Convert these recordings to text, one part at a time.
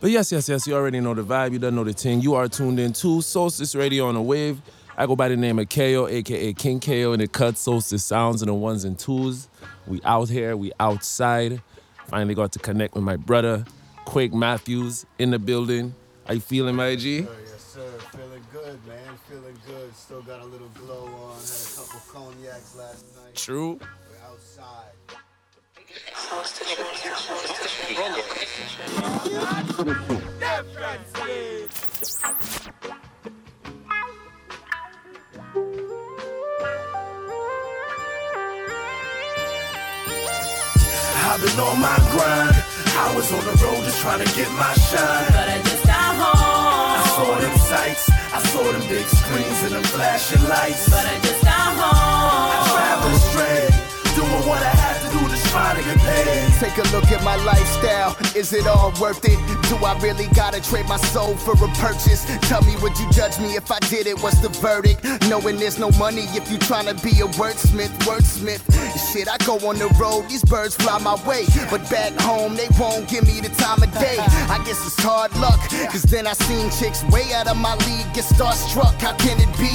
But yes, yes, yes, you already know the vibe. You don't know the thing. You are tuned in to Soulstice Radio on the wave. I go by the name of Kayo, aka King Kayo, and it cuts Soulstice sounds and the ones and twos. We out here, we outside. Finally got to connect with my brother, Quake Matthews, in the building. How you feeling, my G? Sir, yes, sir. Feeling good, man. Feeling good. Still got a little glow on. Had a couple cognacs last night. True. We're outside. I've been on my grind. I was on the road just trying to get my shine. But I just got home. I saw them sights. I saw them big screens and them flashing lights. But I just got home. Traveling straight, doing what I had to do to to get paid. Take a look at my lifestyle. Is it all worth it? Do I really gotta trade my soul for a purchase? Tell me, would you judge me if I did it? What's the verdict? Knowing there's no money if you tryna be a wordsmith, wordsmith. Shit, I go on the road, these birds fly my way. But back home, they won't give me the time of day. I guess it's hard luck, cause then I seen chicks way out of my league get starstruck. How can it be?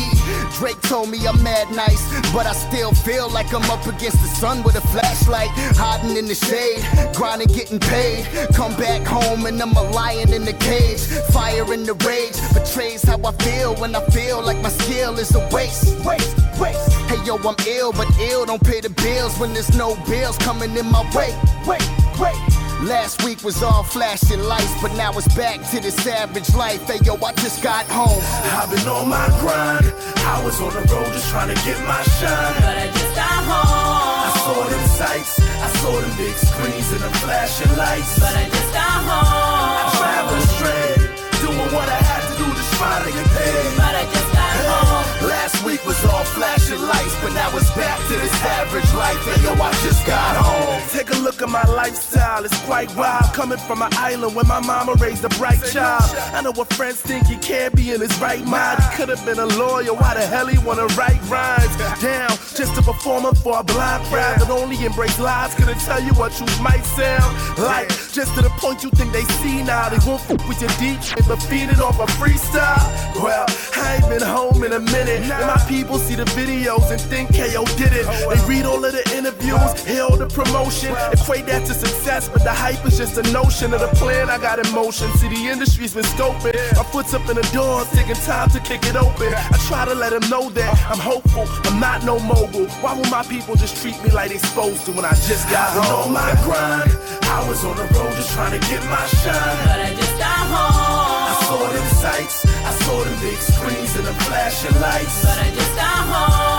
Drake told me I'm mad nice, but I still feel like I'm up against the sun with a flashlight, hiding in the shade, grinding, getting paid. Come back home and I'm a lion in the cage. Fire in the rage betrays how I feel when I feel like my skill is a waste. Waste, waste. Hey yo, I'm ill, but ill don't pay the bills when there's no bills coming in my way. Wait, wait. Last week was all flashing lights, but now it's back to the savage life. Hey yo, I just got home. I've been on my grind. I was on the road just trying to get my shine. But I just got home. Flashing lights. But I flashing lights, but now it's back to this average life. And yo, I just got home. Take a look at my lifestyle, it's quite wild. Coming from an island where my mama raised a bright child. I know what friends think he can't be in his right mind. He could have been a lawyer, why the hell he wanna write rhymes? Down, just a performer for a blind crowd that only embrace lies. Couldn't tell you what you might sound like. Just to the point you think they see now. They won't fuck with your deep shit, but feed it off a freestyle. Well, I ain't been home in a minute. And my people see the videos and think Kayo did it. They read all of the interviews, hear all the promotion, equate that to success, but the hype is just a notion of the plan I got in motion. See, the industry's been scoping. My foot's up in the door, taking time to kick it open. I try to let them know that I'm hopeful, I'm not no mogul. Why will my people just treat me like they supposed to when I just got home? on my grind, I was on the road just trying to get my shine. But I just got home. I saw them sights, I saw them big screens and the flashing lights. But I just got home.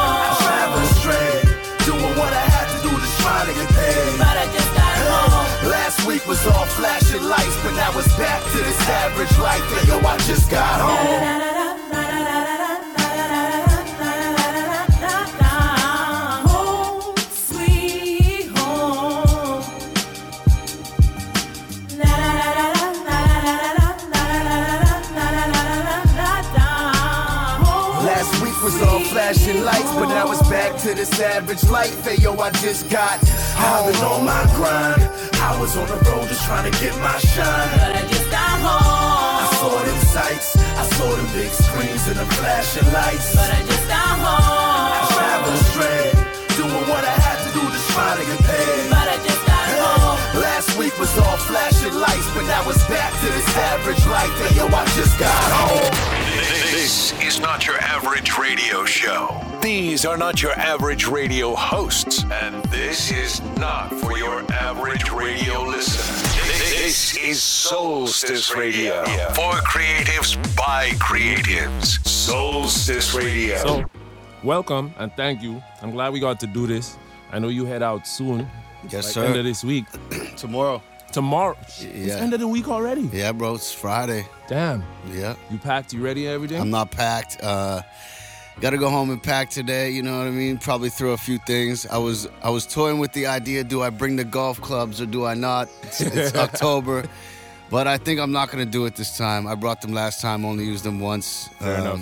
Last week was all flashing lights, but now it's back to this average life. And yo, I just got home. Flashing lights, but now it's back to this average life. Hey yo, I just got home. I've been on my grind. I was on the road just trying to get my shine. But I just got home. I saw them sights, I saw them big screens and the flashing lights. But I just got home. Traveling straight, doing what I had to do to try to get paid. But I just got home. Last week was all flashing lights, but now it's back to this average life. And yo, I just got home. This is not your average radio show. These are not your average radio hosts. And this is not for your average radio listener. This is Soulstice Radio. For creatives by creatives. Soulstice Radio. So, welcome and thank you. I'm glad we got to do this. I know you head out soon. Yes, like End of this week. Tomorrow. Tomorrow. It's Yeah. end of the week already. Yeah, bro. It's Friday. Damn. Yeah. You packed, you ready, everything? I'm not packed. Uh, Got to go home and pack today. You know what I mean? Probably throw a few things. I was I was toying with the idea: do I bring the golf clubs or do I not? It's, it's October, but I think I'm not gonna do it this time. I brought them last time, only used them once. Um, Fair enough.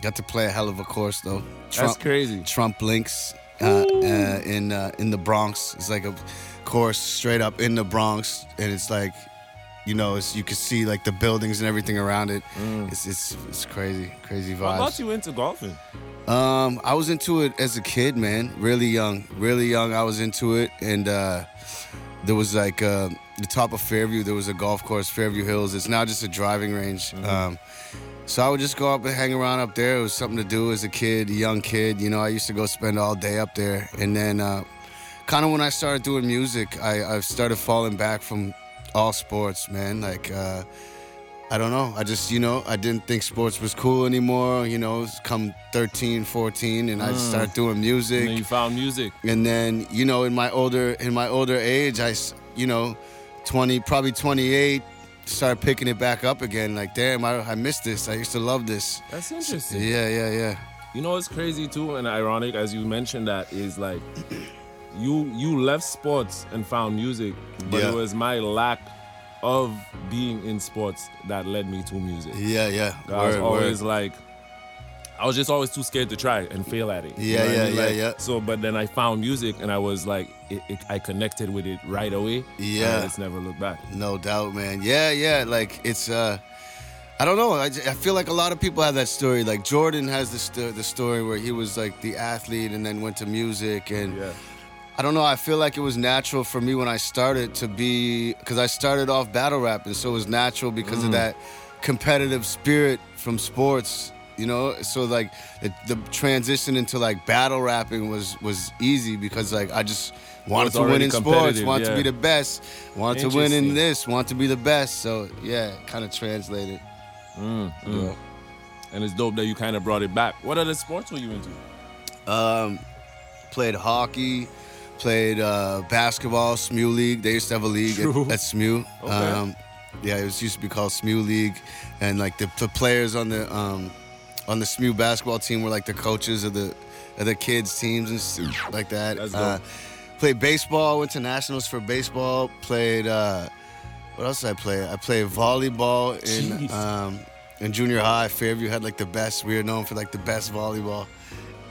Got to play a hell of a course though. That's crazy. Trump Links uh, uh, in uh, in the Bronx. It's like a course straight up in the Bronx, and it's like you know, it's, you can see like the buildings and everything around it. It's, it's it's crazy, crazy How vibes. about you into golfing? Um, I was into it as a kid, man. Really young, really young. I was into it, and uh, there was like uh, the top of Fairview. There was a golf course, Fairview Hills. It's now just a driving range. Um, so I would just go up and hang around up there. It was something to do as a kid, a young kid. You know, I used to go spend all day up there, and then uh, kind of when I started doing music, I, I started falling back from all sports, man. Like. Uh, I don't know. I just, you know, I didn't think sports was cool anymore. You know, come 13, 14, and I just started doing music. And then you found music. And then, you know, in my older in my older age, I, you know, 20, probably 28, started picking it back up again. Like, damn, I, I missed this. I used to love this. That's interesting. Yeah, yeah, yeah. You know what's crazy too and ironic as you mentioned that is like you you left sports and found music, but Yeah. it was my lack of being in sports that led me to music. Yeah, yeah. I was always word. like I was just always too scared to try and fail at it. You Yeah, know what I yeah, mean? yeah, Like, yeah. So, but then I found music and I was like, it, it, I connected with it right away. Yeah. and it's never looked back. No doubt, man. Yeah, yeah. Like it's uh I don't know. I feel like a lot of people have that story. Like Jordan has the sto- the story where he was like the athlete and then went to music and Yeah. I don't know. I feel like it was natural for me when I started to be because I started off battle rapping, so it was natural because of that competitive spirit from sports. You know, so like the, the transition into like battle rapping was was easy because like I just wanted to win in sports, wanted to be the best, wanted to win in this, wanted to be the best. So yeah, kind of translated. Mm, Yeah. And it's dope that you kind of brought it back. What other sports were you into? Um, played hockey, played uh, basketball, SMU League. They used to have a league True. at, at SMU. Okay. Um, yeah, it was used to be called SMU League, and like the, the players on the um, on the SMU basketball team were like the coaches of the of the kids teams and stuff like that. Uh, played baseball. Went to nationals for baseball. Played. Uh, what else did I play? I played volleyball in um, in junior high. Fairview had like the best. We were known for like the best volleyball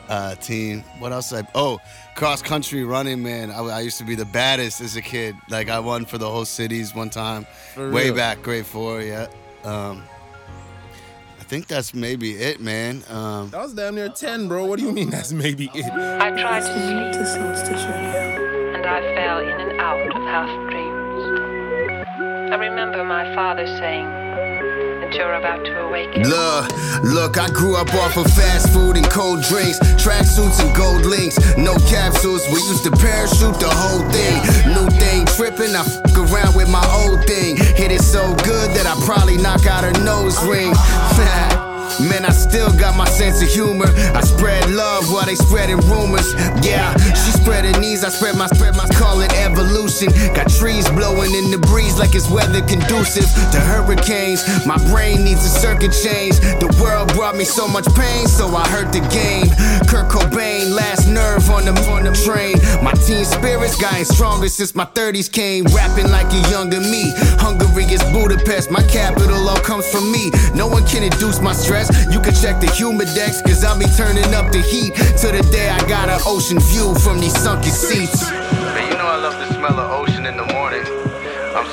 uh, team. What else? Did I, oh, cross country running, man. I, I used to be the baddest as a kid. Like I won for the whole cities one time, For way real? back, grade four. Yeah. Um, I think that's maybe it, man. Um, That was damn near 10, bro. What do you mean that's maybe it? I tried to sleep, and I fell in and out of half dreams. I remember my father saying you're about to awaken. Look, look, I grew up off of fast food and cold drinks, tracksuits and gold links, no capsules. We used to parachute the whole thing. New thing tripping, I fuck around with my old thing. Hit it so good that I probably knock out her nose ring. Man, I still got my sense of humor. I spread love while they spreading rumors. Yeah, she spreading knees, I spread my spread my call it evolution. Got trees blowing in the breeze like it's weather conducive to hurricanes. My brain needs a circuit change. The world brought me so much pain, so I hurt the game. Kurt Cobain, last nerve on the on the train. My teen spirits gotten stronger since my 30s came. Rapping like a younger me. Hungary is Budapest, my capital all comes from me. No one can induce my stress. You can check the humidex, cause I'll be turning up the heat. To the day I got an ocean view from these sunken seats. But you know I love the smell of ocean in the morning. I'm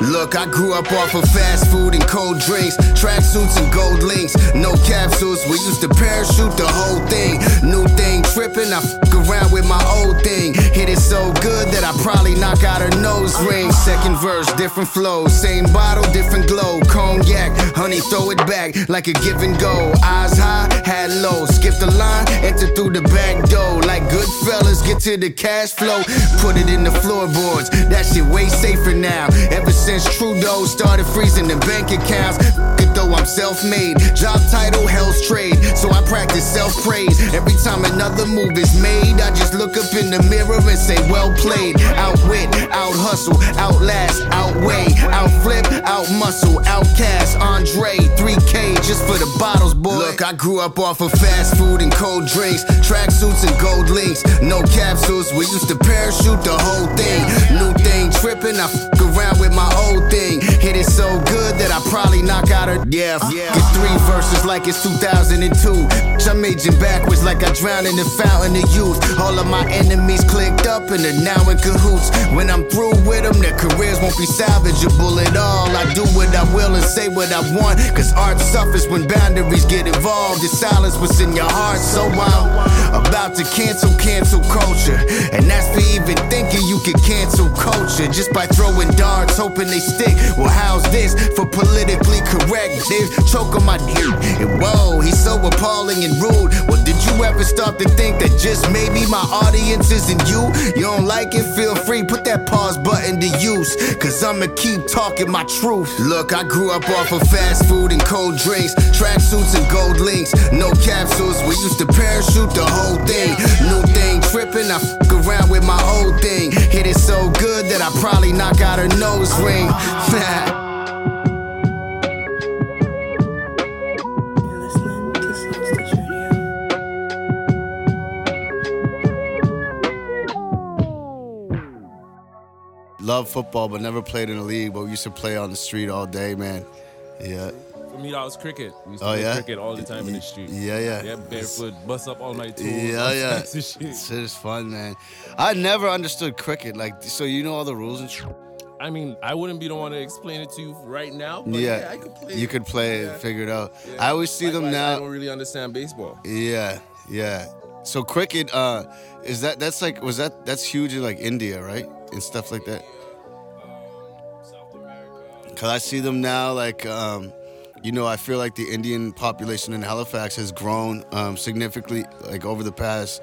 Look, I grew up off of fast food and cold drinks, tracksuits and gold links, no capsules. We used to parachute the whole thing. New thing tripping, I fuck around with my old thing. Hit it so good that I probably knock out her nose ring. Second verse, different flow, same bottle, different glow. Cognac, honey, throw it back like a give and go. Eyes high, had low, skip the line, enter through the back door. Like good fellas, get to the cash flow, put it in the floorboards. That shit way safer now. Ever since Trudeau started freezing the bank accounts, though I'm self-made. Job title, hell's trade. So I practice self-praise. Every time another move is made, I just look up in the mirror and say, well played. Outwit, out hustle, outlast, outweigh, outflip, out muscle, outcast, Andre, 3K just for the bottles, boy. Look, I grew up off of fast food and cold drinks, tracksuits and gold links, no capsules. We used to parachute the whole thing. New thing tripping, I fuck around with my old thing. Hit it so good that I probably knock out her. Yeah, yeah. Get three verses like it's 2002. I'm aging backwards like I drowned in the fountain of youth. All of my enemies clicked up and they're now in cahoots. When I'm through with them, their careers won't be salvageable at all. I do what I will and say what I want. Cause art suffers when boundaries get involved. Your silence was in your heart, so I'm about to cancel cancel culture. And that's for even thinking you can cancel culture just by throwing darts, hoping they stick. Well, how's this for politically correct? They choke on my dick. And whoa, he's so appalling and rude. Well, did you ever start to think that just maybe my audience isn't you? You don't like it? Feel free, put that pause button to use. Cause I'ma keep talking my truth. Look, I grew up off of fast food and cold drinks, tracksuits and gold links, no capsules. We used to parachute the whole thing. New thing tripping, around with my old thing. Hit it so good that I probably knock out her nose ring. Love football, but never played in a league. But we used to play on the street all day, man. Yeah, For me, that was cricket. We used to Oh, play yeah? cricket all the time in the street. yeah, yeah. Yeah, barefoot, bust up all my tools. Yeah, yeah. shit. Shit is fun, man. I never understood cricket. Like, so you know all the rules and shit. I mean, I wouldn't be the one to explain it to you right now. But Yeah, yeah, I could play. you could play Yeah. it, figure it out. Yeah. I always see them now. I don't really understand baseball. Yeah, yeah. So cricket, uh, is that that's like was that that's huge in like India, right, and stuff like that. Cause I see them now, like, um, you know, I feel like the Indian population in Halifax has grown um, significantly, like over the past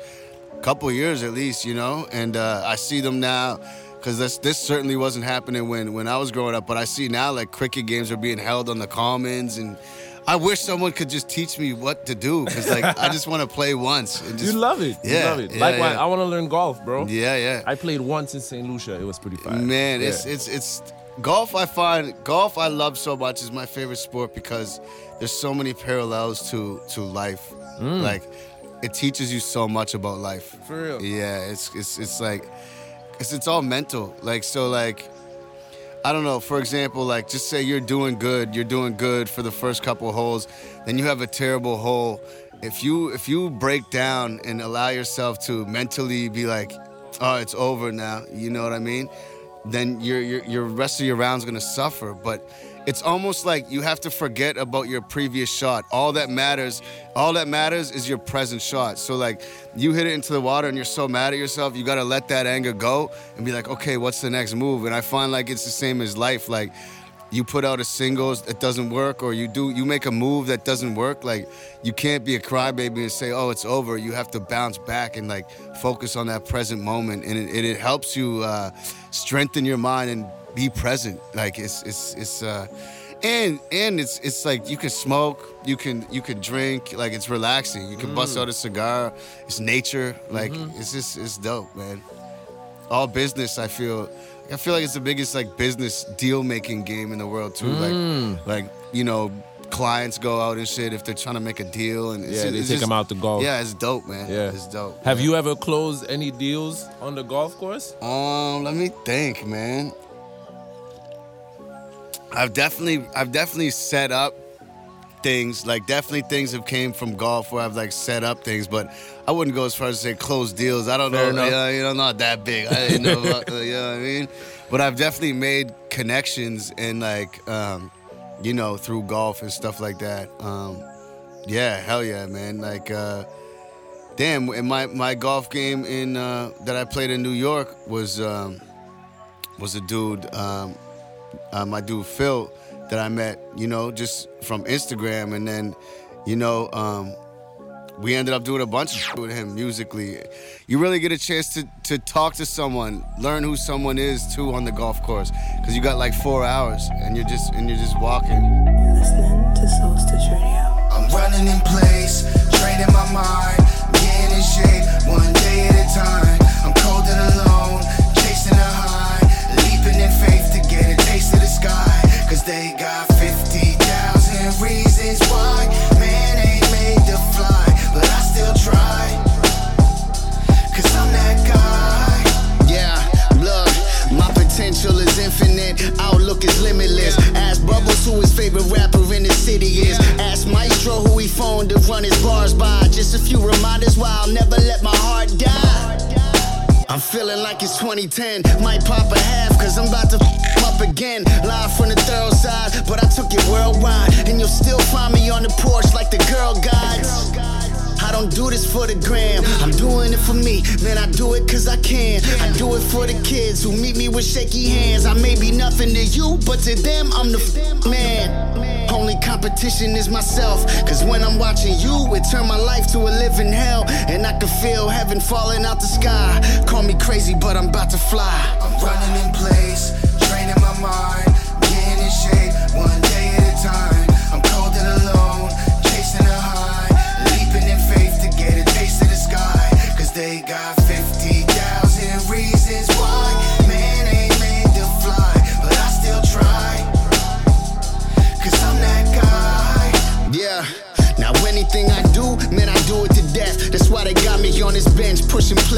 couple years at least, you know, and uh, I see them now. Cause this this certainly wasn't happening when when I was growing up, but I see now like cricket games are being held on the commons, and I wish someone could just teach me what to do, cause like I just want to play once. And just, you love it. Yeah, you love it. yeah, Likewise, yeah. I want to learn golf, bro. Yeah, yeah. I played once in St. Lucia. It was pretty fun. Man, it's it's it's golf. I find golf I love so much is my favorite sport because there's so many parallels to to life. Mm. Like it teaches you so much about life. For real. Yeah, it's it's it's like it's it's all mental. Like so like I don't know, for example, like just say you're doing good, you're doing good for the first couple holes, then you have a terrible hole. If you if you break down and allow yourself to mentally be like, oh, it's over now, you know what I mean? Then your your your rest of your round's gonna suffer. But it's almost like you have to forget about your previous shot. All that matters, all that matters is your present shot. So like you hit it into the water and you're so mad at yourself, you gotta let that anger go and be like, okay, what's the next move? And I find like it's the same as life. Like you put out a singles that doesn't work, or you do you make a move that doesn't work. Like you can't be a crybaby and say, oh, it's over. You have to bounce back and like focus on that present moment, and it, it, it helps you uh, strengthen your mind and be present. Like it's it's it's. Uh, and and it's it's like you can smoke, you can you can drink, like it's relaxing. You can bust out mm. a cigar. It's nature, like mm-hmm. it's just it's dope, man. All business, I feel. I feel like it's the biggest like business deal making game in the world too. Like mm. like you know, clients go out and shit if they're trying to make a deal and it's, Yeah, they take just- them out to golf. Yeah, it's dope, man. Yeah. it's dope. Have you ever closed any deals on the golf course? Um, let me think, man. I've definitely, I've definitely set up things. Like definitely things have came from golf where I've like set up things, but I wouldn't go as far as to say close deals. I don't Fair know. Yeah, you know, not that big. I didn't know. About, you know what I mean? But I've definitely made connections and like, um, you know, through golf and stuff like that. Um, yeah, hell yeah, man. Like, uh, damn, in my my golf game in uh, that I played in New York was um, was a dude, um, uh, my dude Phil, that I met, you know, just from Instagram, and then, you know, um, we ended up doing a bunch of shit with him musically. You really get a chance to to talk to someone, learn who someone is too on the golf course, because you got like four hours, and you're just and you're just walking. You're listening to Soulstice Radio. I'm running in place, training my mind, getting in shape, one day at a time. I'm cold and alone, chasing a high, leaping in faith to get a taste of the sky. Cause they is limitless. Ask Bubbles who his favorite rapper in the city is. Ask Maestro who he known to run his bars by. Just a few reminders why I'll never let my heart die. I'm feeling like it's 2010. Might pop a half, cause I'm about to f up again. Live from the thorough side, but I took it worldwide. And you'll still find me on the porch like the girl guides. Don't do this for the gram, I'm doing it for me. Man, I do it cause I can. I do it for the kids who meet me with shaky hands. I may be nothing to you, but to them, I'm the f- man. Only competition is myself. Cause when I'm watching you, it turned my life to a living hell. And I can feel heaven falling out the sky. Call me crazy, but I'm about to fly. I'm running in place, training my mind,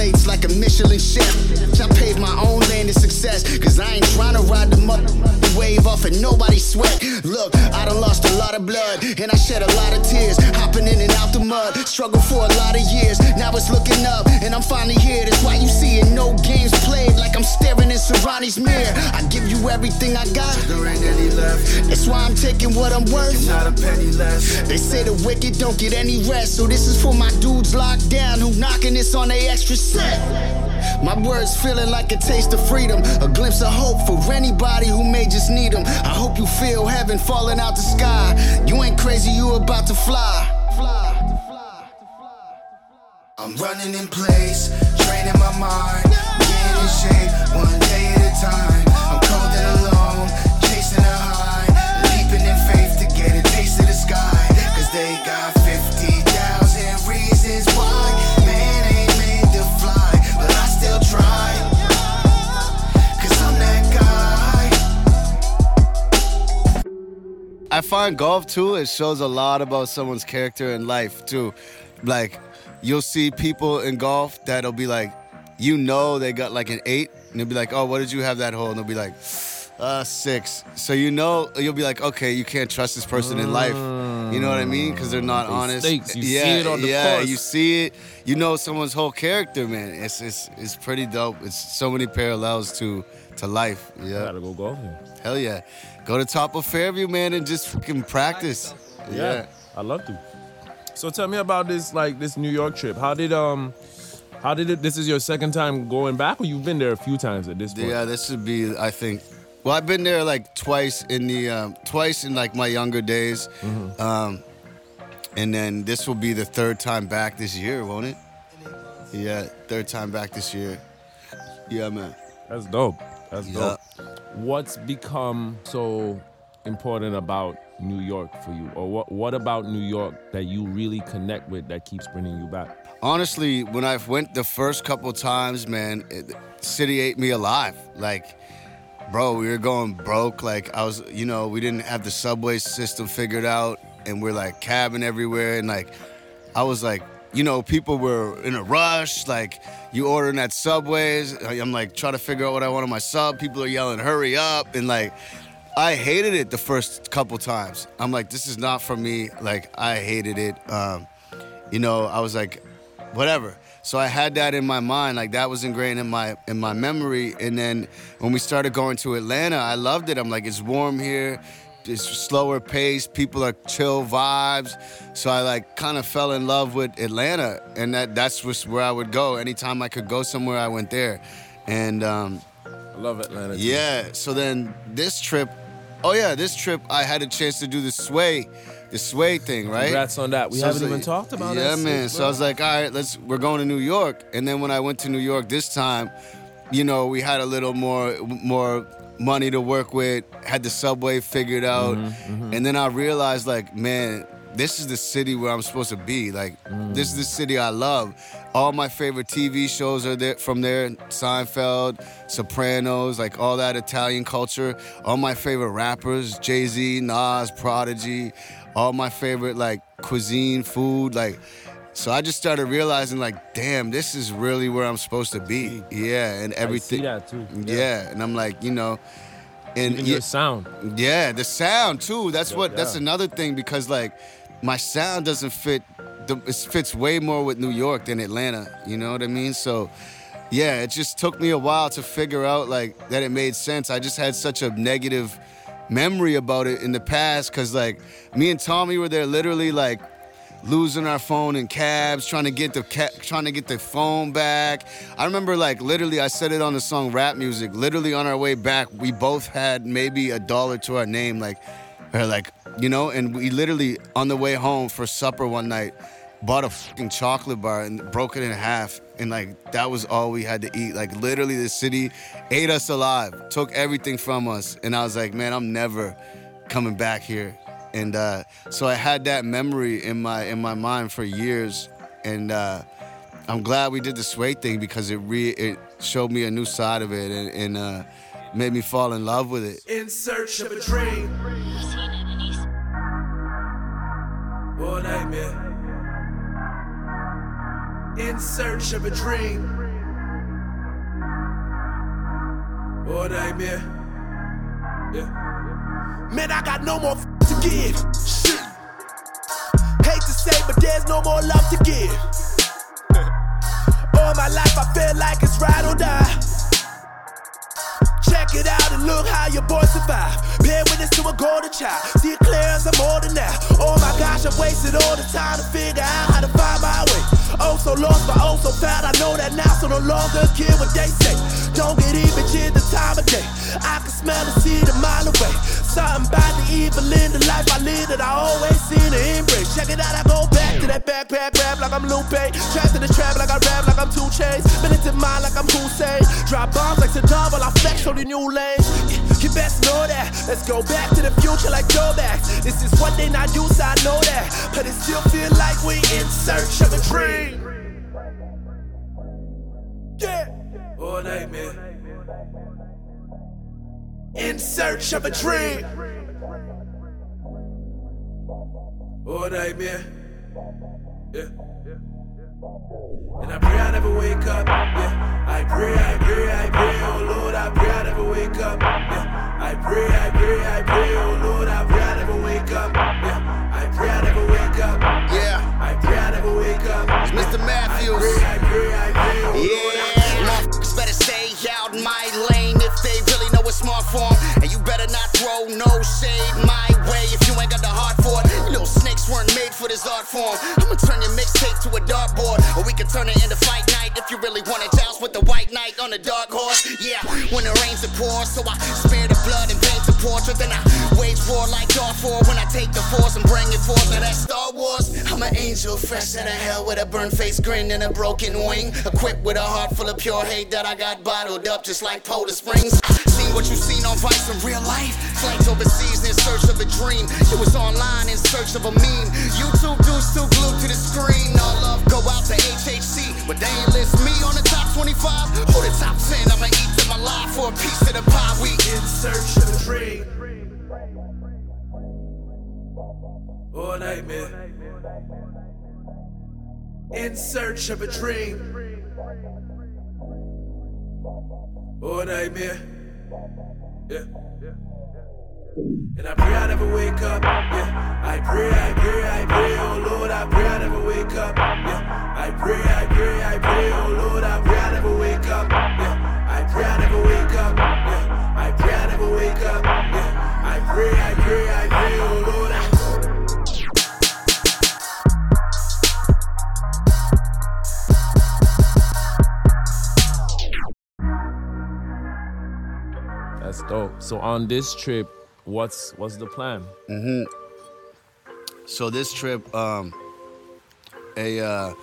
plates like a Michelin chef. I paved my own lane to success, cause I ain't trying to ride the mother wave off and nobody sweat. Look, I done lost a lot of blood, and I shed a lot of tears, hopping in and out the mud. Struggled for a lot of years, now it's looking up, and I'm finally here. That's why you see it, no games played, like I'm staring in Serrani's mirror. I give you everything I got, There ain't any left, that's why I'm taking what I'm worth. not a penny less. They say the wicked don't get any rest, so this is for my dudes locked down who knocking this on they extra set. My words feeling like a taste of freedom, a glimpse of hope for anybody who may just need them. I hope you feel heaven falling out the sky. You ain't crazy, you about to fly. I'm running in place, training my mind, getting in shape one day at a time. I'm cold and alone, chasing a high, leaping in faith to get a taste of the sky. Cause they got I find golf too, it shows a lot about someone's character and life too. Like, you'll see people in golf that'll be like, you know, they got like an eight, and they'll be like, oh, what did you have that hole? And they'll be like, uh, six. So you know, you'll be like, okay, you can't trust this person in life. You know what I mean? Because they're not honest. Mistakes. You see yeah, it on the yeah, course. you see it. You know someone's whole character, man. It's it's it's pretty dope. It's so many parallels to to life. Yeah. Gotta go golfing. Hell yeah. Go to top of Fairview, man, and just fucking practice. Yeah, I love to. So tell me about this, like this New York trip. How did um, how did it? This is your second time going back, or you've been there a few times at this point? Yeah, this should be, I think. Well, I've been there like twice in the um, twice in like my younger days, Mm-hmm. um, and then this will be the third time back this year, won't it? Yeah, third time back this year. Yeah, man. That's dope. That's dope. What's become so important about New York for you, or what? What about New York that you really connect with that keeps bringing you back? Honestly, when I went the first couple times, man, it, city ate me alive. Like, bro, we were going broke. Like, I was, you know, we didn't have the subway system figured out, and we're like cabbing everywhere. And like, I was like, you know, people were in a rush. Like, you ordering at Subways. I'm like trying to figure out what I want on my sub. People are yelling, "Hurry up!" And like, I hated it the first couple times. I'm like, this is not for me. Like, I hated it. Um, you know, I was like, whatever. So I had that in my mind, like that was ingrained in my in my memory. And then when we started going to Atlanta, I loved it. I'm like, it's warm here, it's slower pace, people are chill vibes. So I like kind of fell in love with Atlanta, and that that's just where I would go. Anytime I could go somewhere, I went there. And um, I love Atlanta. too. yeah, so then this trip, oh yeah, this trip I had a chance to do the sway, the sway thing, right? Congrats on that. We So haven't even like- talked about it. yeah, man. So. I was like, all right, let's. We're going to New York. And then when I went to New York this time, you know, we had a little more more money to work with. Had the subway figured out, Mm-hmm, and then I realized, like, man, this is the city where I'm supposed to be. Like, this is the city I love. All my favorite TV shows are there from there. Seinfeld, Sopranos, like all that Italian culture. All my favorite rappers, Jay Z, Nas, Prodigy. All my favorite like cuisine, food, like. So I just started realizing, like, damn, this is really where I'm supposed to be. Yeah, and everything. I see that too. Yeah, and I'm like, you know, and Even yeah, your sound. yeah, the sound too. That's Yeah, what. That's another thing because like my sound doesn't fit. The, it fits way more with New York than Atlanta. You know what I mean? So, yeah, it just took me a while to figure out like that it made sense. I just had such a negative memory about it in the past because like me and Tommy were there literally like losing our phone in cabs, trying to get the ca- trying to get the phone back. I remember like literally, I said it on the song "Rap Music." Literally on our way back, we both had maybe a dollar to our name, like, or like you know, and we literally on the way home for supper one night bought a fucking chocolate bar and broke it in half and like that was all we had to eat like literally the city ate us alive took everything from us and i was like man i'm never coming back here and uh, so i had that memory in my in my mind for years and uh, i'm glad we did the sway thing because it re it showed me a new side of it and, and uh, made me fall in love with it In search of a dream. All night, man. In search of a dream. All night, man. Yeah. Man, I got no more f- to give. Shit. Hate to say, but there's no more love to give. All my life, I feel like it's ride or die. Check it out and look how your boy survived. Bear witness to a golden child. See it clear as I'm older now. Oh my gosh, I've wasted all the time to figure out how to find my way. Oh, so lost, but oh, so found. I know that now, so no longer care what they say. Don't get even cheer the time of day. I can smell and see a mile away. Something about the evil in the life I live that I always seen to embrace. Check it out, I go back to that backpack rap like I'm Lupe. Trapped in the trap like I rap like I'm 2 Chainz. Been into mine like I'm Hussein. Drop bombs like Saddam while I flex on the new lanes. You best know that. Let's go back to the future like throwbacks. This is what they not used, I know that. But it still feel like we in search of a dream. All night, man. In search of a dream. All night, man. Yeah. And I pray I never wake up. Yeah. I pray, I pray, I pray, oh Lord, I pray I never wake up. Yeah. I pray, I pray, I pray, oh Lord, I pray I never wake up. Yeah. I pray I never wake up. Yeah, I pray I never wake up. it's Mr. Matthews. Pray, I pray, I pray, oh Lord, I smart form. And you better not throw no shade my way if you ain't got the heart for it. You little snakes weren't made for this art form. I'ma turn your mixtape to a dartboard, or we can turn it into fight night if you really want to joust with the white knight on the dark horse. Yeah, when the rains it pours, so I spare the blood and paint the portrait. Then I wage war like Darth Vader when I take the force and bring it forth. Now that's Star Wars. I'm an angel fresh out of hell with a burnt face grin and a broken wing. Equipped with a heart full of pure hate that I got bottled up just like Poland Springs. What you seen on Vice in real life. Flights overseas in search of a dream. It was online in search of a meme. YouTube dudes still glued to the screen. All love go out to HHC, but they ain't list me on the top 25 or the top 10. I'ma eat them alive for a piece of the pie we In search of a dream. All night, man. In search of a dream. All night, man. And I pray I never wake up. Yeah. I pray, I pray, I pray, oh Lord, I pray I never wake up. Yeah. I pray, I pray, I pray, oh Lord, I pray I never wake up. Yeah. I pray I never wake up. Yeah. I pray I never wake up. Yeah. I pray, I pray, I That's dope. So on this trip, what's what's the plan? So this trip, um, a uh,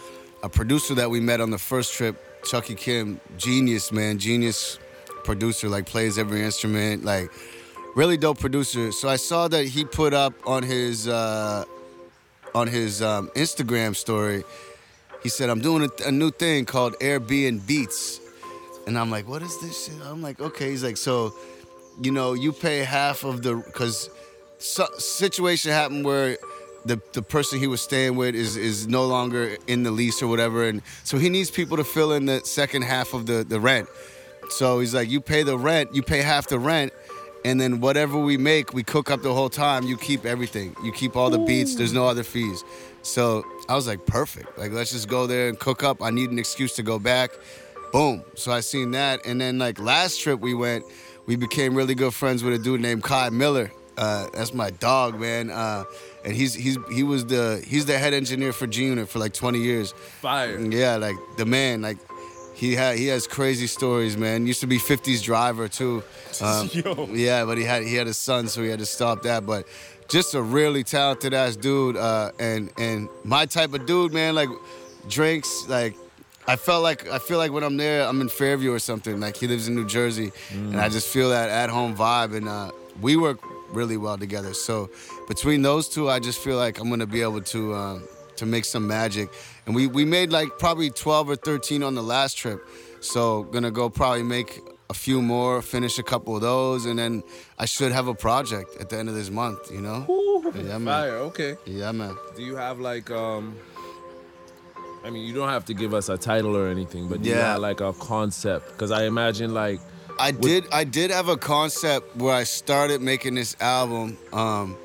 a producer that we met on the first trip, Chucky Kim, genius man, genius producer, like plays every instrument, like really dope producer. So I saw that he put up on his uh, on his um, Instagram story. He said, "I'm doing a, a new thing called Airbnb Beats," and I'm like, "What is this shit?" I'm like, "Okay." He's like, "So, you know, you pay half of the because." so, situation happened where the the person he was staying with is is no longer in the lease or whatever, and so he needs people to fill in the second half of the the rent. So he's like, you pay the rent, you pay half the rent, and then whatever we make, we cook up the whole time. You keep everything. You keep all the beats. There's no other fees. So I was like, perfect. Like let's just go there and cook up. I need an excuse to go back. Boom. So I seen that, and then like last trip we went, we became really good friends with a dude named Kai Miller. Uh, that's my dog, man. Uh, and he's he's he was the he's the head engineer for G Unit for like 20 years. Fire. Yeah, like the man, like he had he has crazy stories, man. Used to be 50s driver too. Um. Yeah, but he had he had a son, so he had to stop that. But just a really talented ass dude, uh, and and my type of dude, man. Like drinks, like I felt like I feel like when I'm there, I'm in Fairview or something. Like he lives in New Jersey, and I just feel that at home vibe. And uh, we work really well together. So between those two, I just feel like I'm gonna be able to um, to make some magic. And we we made like probably 12 or 13 on the last trip. So gonna go probably make a few more, finish a couple of those, and then I should have a project at the end of this month. You know? Yeah, man. Fire. Okay. Yeah, man. Do you have like um? I mean, you don't have to give us a title or anything, but Yeah. like a concept? Because I imagine like I did I did have a concept where I started making this album, um,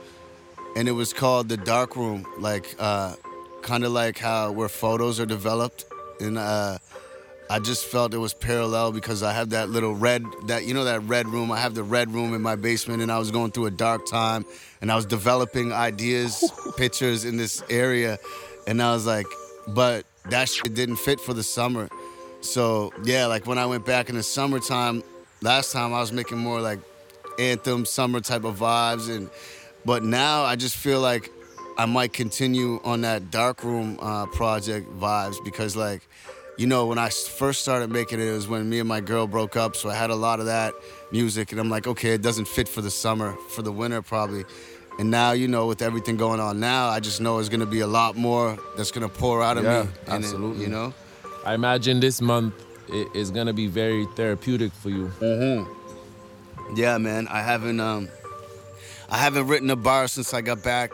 and it was called The Dark Room, like uh, kind of like how where photos are developed, and uh, I just felt it was parallel because I have that little red that you know that red room. I have the red room in my basement, and I was going through a dark time, and I was developing ideas, pictures in this area, and I was like, but that shit didn't fit for the summer. So yeah, like when I went back in the summertime, last time I was making more like anthem summer type of vibes, and but now I just feel like I might continue on that dark room uh, project vibes because like you know when I first started making it, it was when me and my girl broke up, so I had a lot of that music, and I'm like, okay, it doesn't fit for the summer, for the winter probably. And now, you know, with everything going on now, I just know it's gonna be a lot more that's gonna pour out of Yeah, me. and it- absolutely. you know? I imagine this month i- is gonna be very therapeutic for you. Yeah, man. I haven't um I haven't written a bar since I got back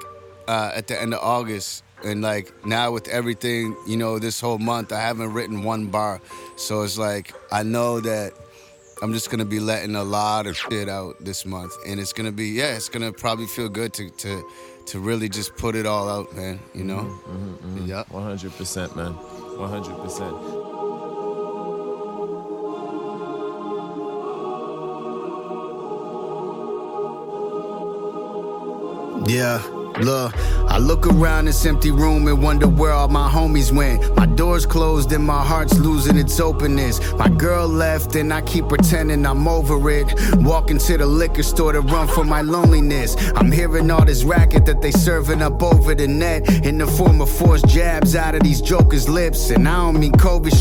uh, at the end of August. And like now with everything, you know, this whole month I haven't written one bar. So it's like I know that I'm just gonna be letting a lot of shit out this month. And it's gonna be yeah, it's gonna probably feel good to to to really just put it all out, man. You know? Mm-hmm, mm-hmm, mm-hmm. Yeah. One hundred percent, man. One hundred percent. Yeah, look, I look around this empty room and wonder where all my homies went. My door's closed and my heart's losing its openness. My girl left and I keep pretending I'm over it. Walking to the liquor store to run from my loneliness. I'm hearing all this racket that they serving up over the net in the form of forced jabs out of these jokers' lips. And I don't mean COVID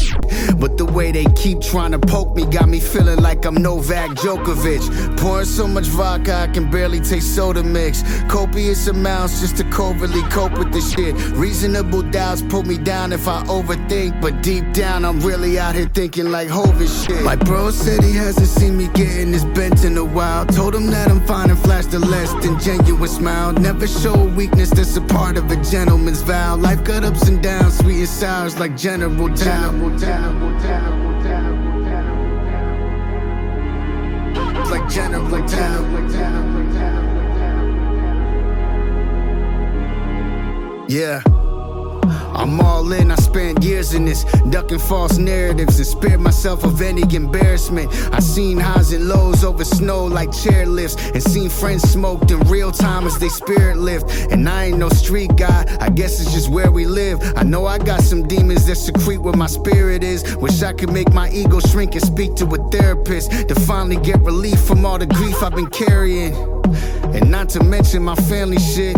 but the way they keep trying to poke me got me feeling like I'm Novak Djokovic. Pouring so much vodka I can barely taste soda mix. Copious just to covertly cope with this shit. Reasonable doubts pull me down if I overthink, but deep down I'm really out here thinking like Hovis shit. My bro said he hasn't seen me getting this bent in a while. Told him that I'm fine and flashed a less than genuine smile. Never show weakness that's a part of a gentleman's vow. Life got ups and downs, sweet and sours like General Tao. Like General Tao. Yeah. I'm all in, I spent years in this, ducking false narratives and spared myself of any embarrassment. I seen highs and lows over snow like chairlifts, and seen friends smoked in real time as they spirit lift. And I ain't no street guy, I guess it's just where we live. I know I got some demons that secrete where my spirit is. Wish I could make my ego shrink and speak to a therapist to finally get relief from all the grief I've been carrying. And not to mention my family shit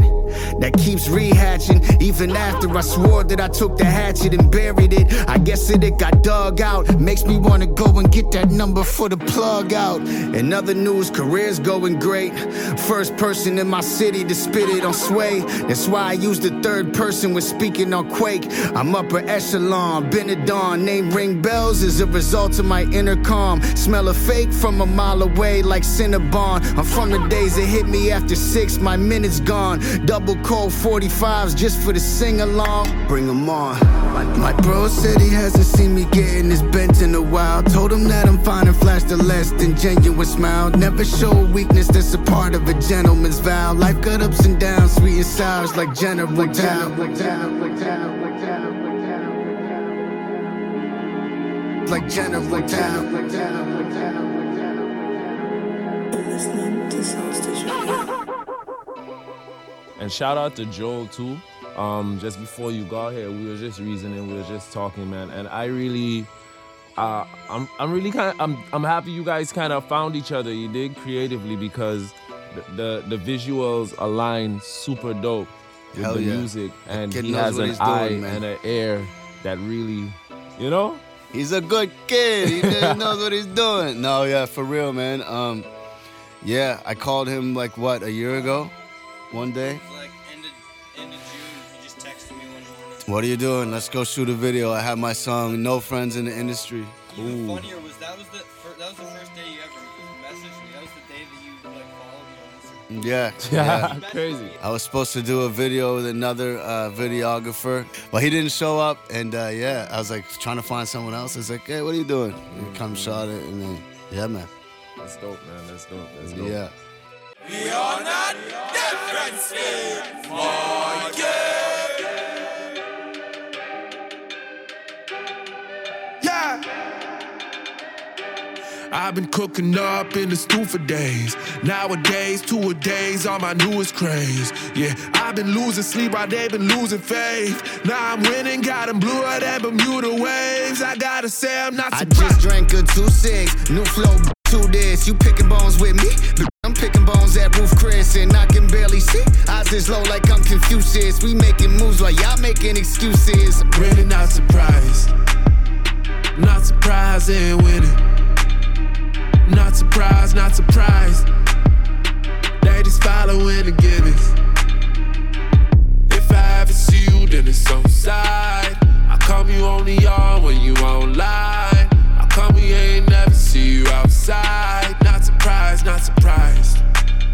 that keeps rehatching. Even after I swore that I took the hatchet and buried it, I guess that it got dug out. Makes me wanna go and get that number for the plug out. In other news, career's going great. First person in my city to spit it on sway. That's why I use the third person when speaking on Quake. I'm upper echelon, Benadon, name ring bells as a result of my intercom. Smell a fake from a mile away like Cinnabon. I'm from the days that hit me after six, my minutes gone. Double double cold 45s just for the sing along. Bring 'em on. My bro said he hasn't seen me getting his bent in a while. Told him that I'm fine and flashed a less than genuine smile. Never show weakness, that's a part of a gentleman's vow. Life got ups and downs, sweet and sours like General Tao. Like General Tao. You're listening to Soul Radio. And shout out to Joel too. Um, just before you got here, we were just reasoning, we were just talking, man. And I really, uh, I'm, I'm really kind of, I'm, I'm happy you guys kind of found each other. You did creatively because the, the, the visuals align super dope with Hell the yeah. music, and he has an he's doing, eye and an air that really, you know. He's a good kid. He knows what he's doing. No, yeah, for real, man. Um, yeah, I called him like what a year ago, one day. What are you doing? Let's go shoot a video. I have my song "No Friends in the Industry." Even funnier was that was the fir- that was the first day you ever messaged me. That was the day that you like followed me on Instagram. Yeah, Yeah, yeah. crazy. I was supposed to do a video with another uh, videographer, but he didn't show up. And uh, yeah, I was like trying to find someone else. I was like, "Hey, what are you doing?" And he come shot it, and then yeah, man. That's dope, man. That's dope. That's dope. Yeah. Yeah. I've been cooking up in the stew for days. Nowadays, two a days are my newest craze. Yeah, I've been losing sleep while they've been losing faith. Now I'm winning, got them bluer than Bermuda waves. I gotta say, I'm not surprised. I just drank a 2-6, new flow, to this. You picking bones with me? I'm picking bones at Roof Chris and I can barely see. Eyes is low like I'm Confucius. We making moves while y'all making excuses. Really not surprised. Not surprised and winning. Not surprised, not surprised. They just following the gimmicks. If I ever see you, then it's on side. I come you only on the yard when you online. I come we ain't never see you outside. Not surprised, not surprised.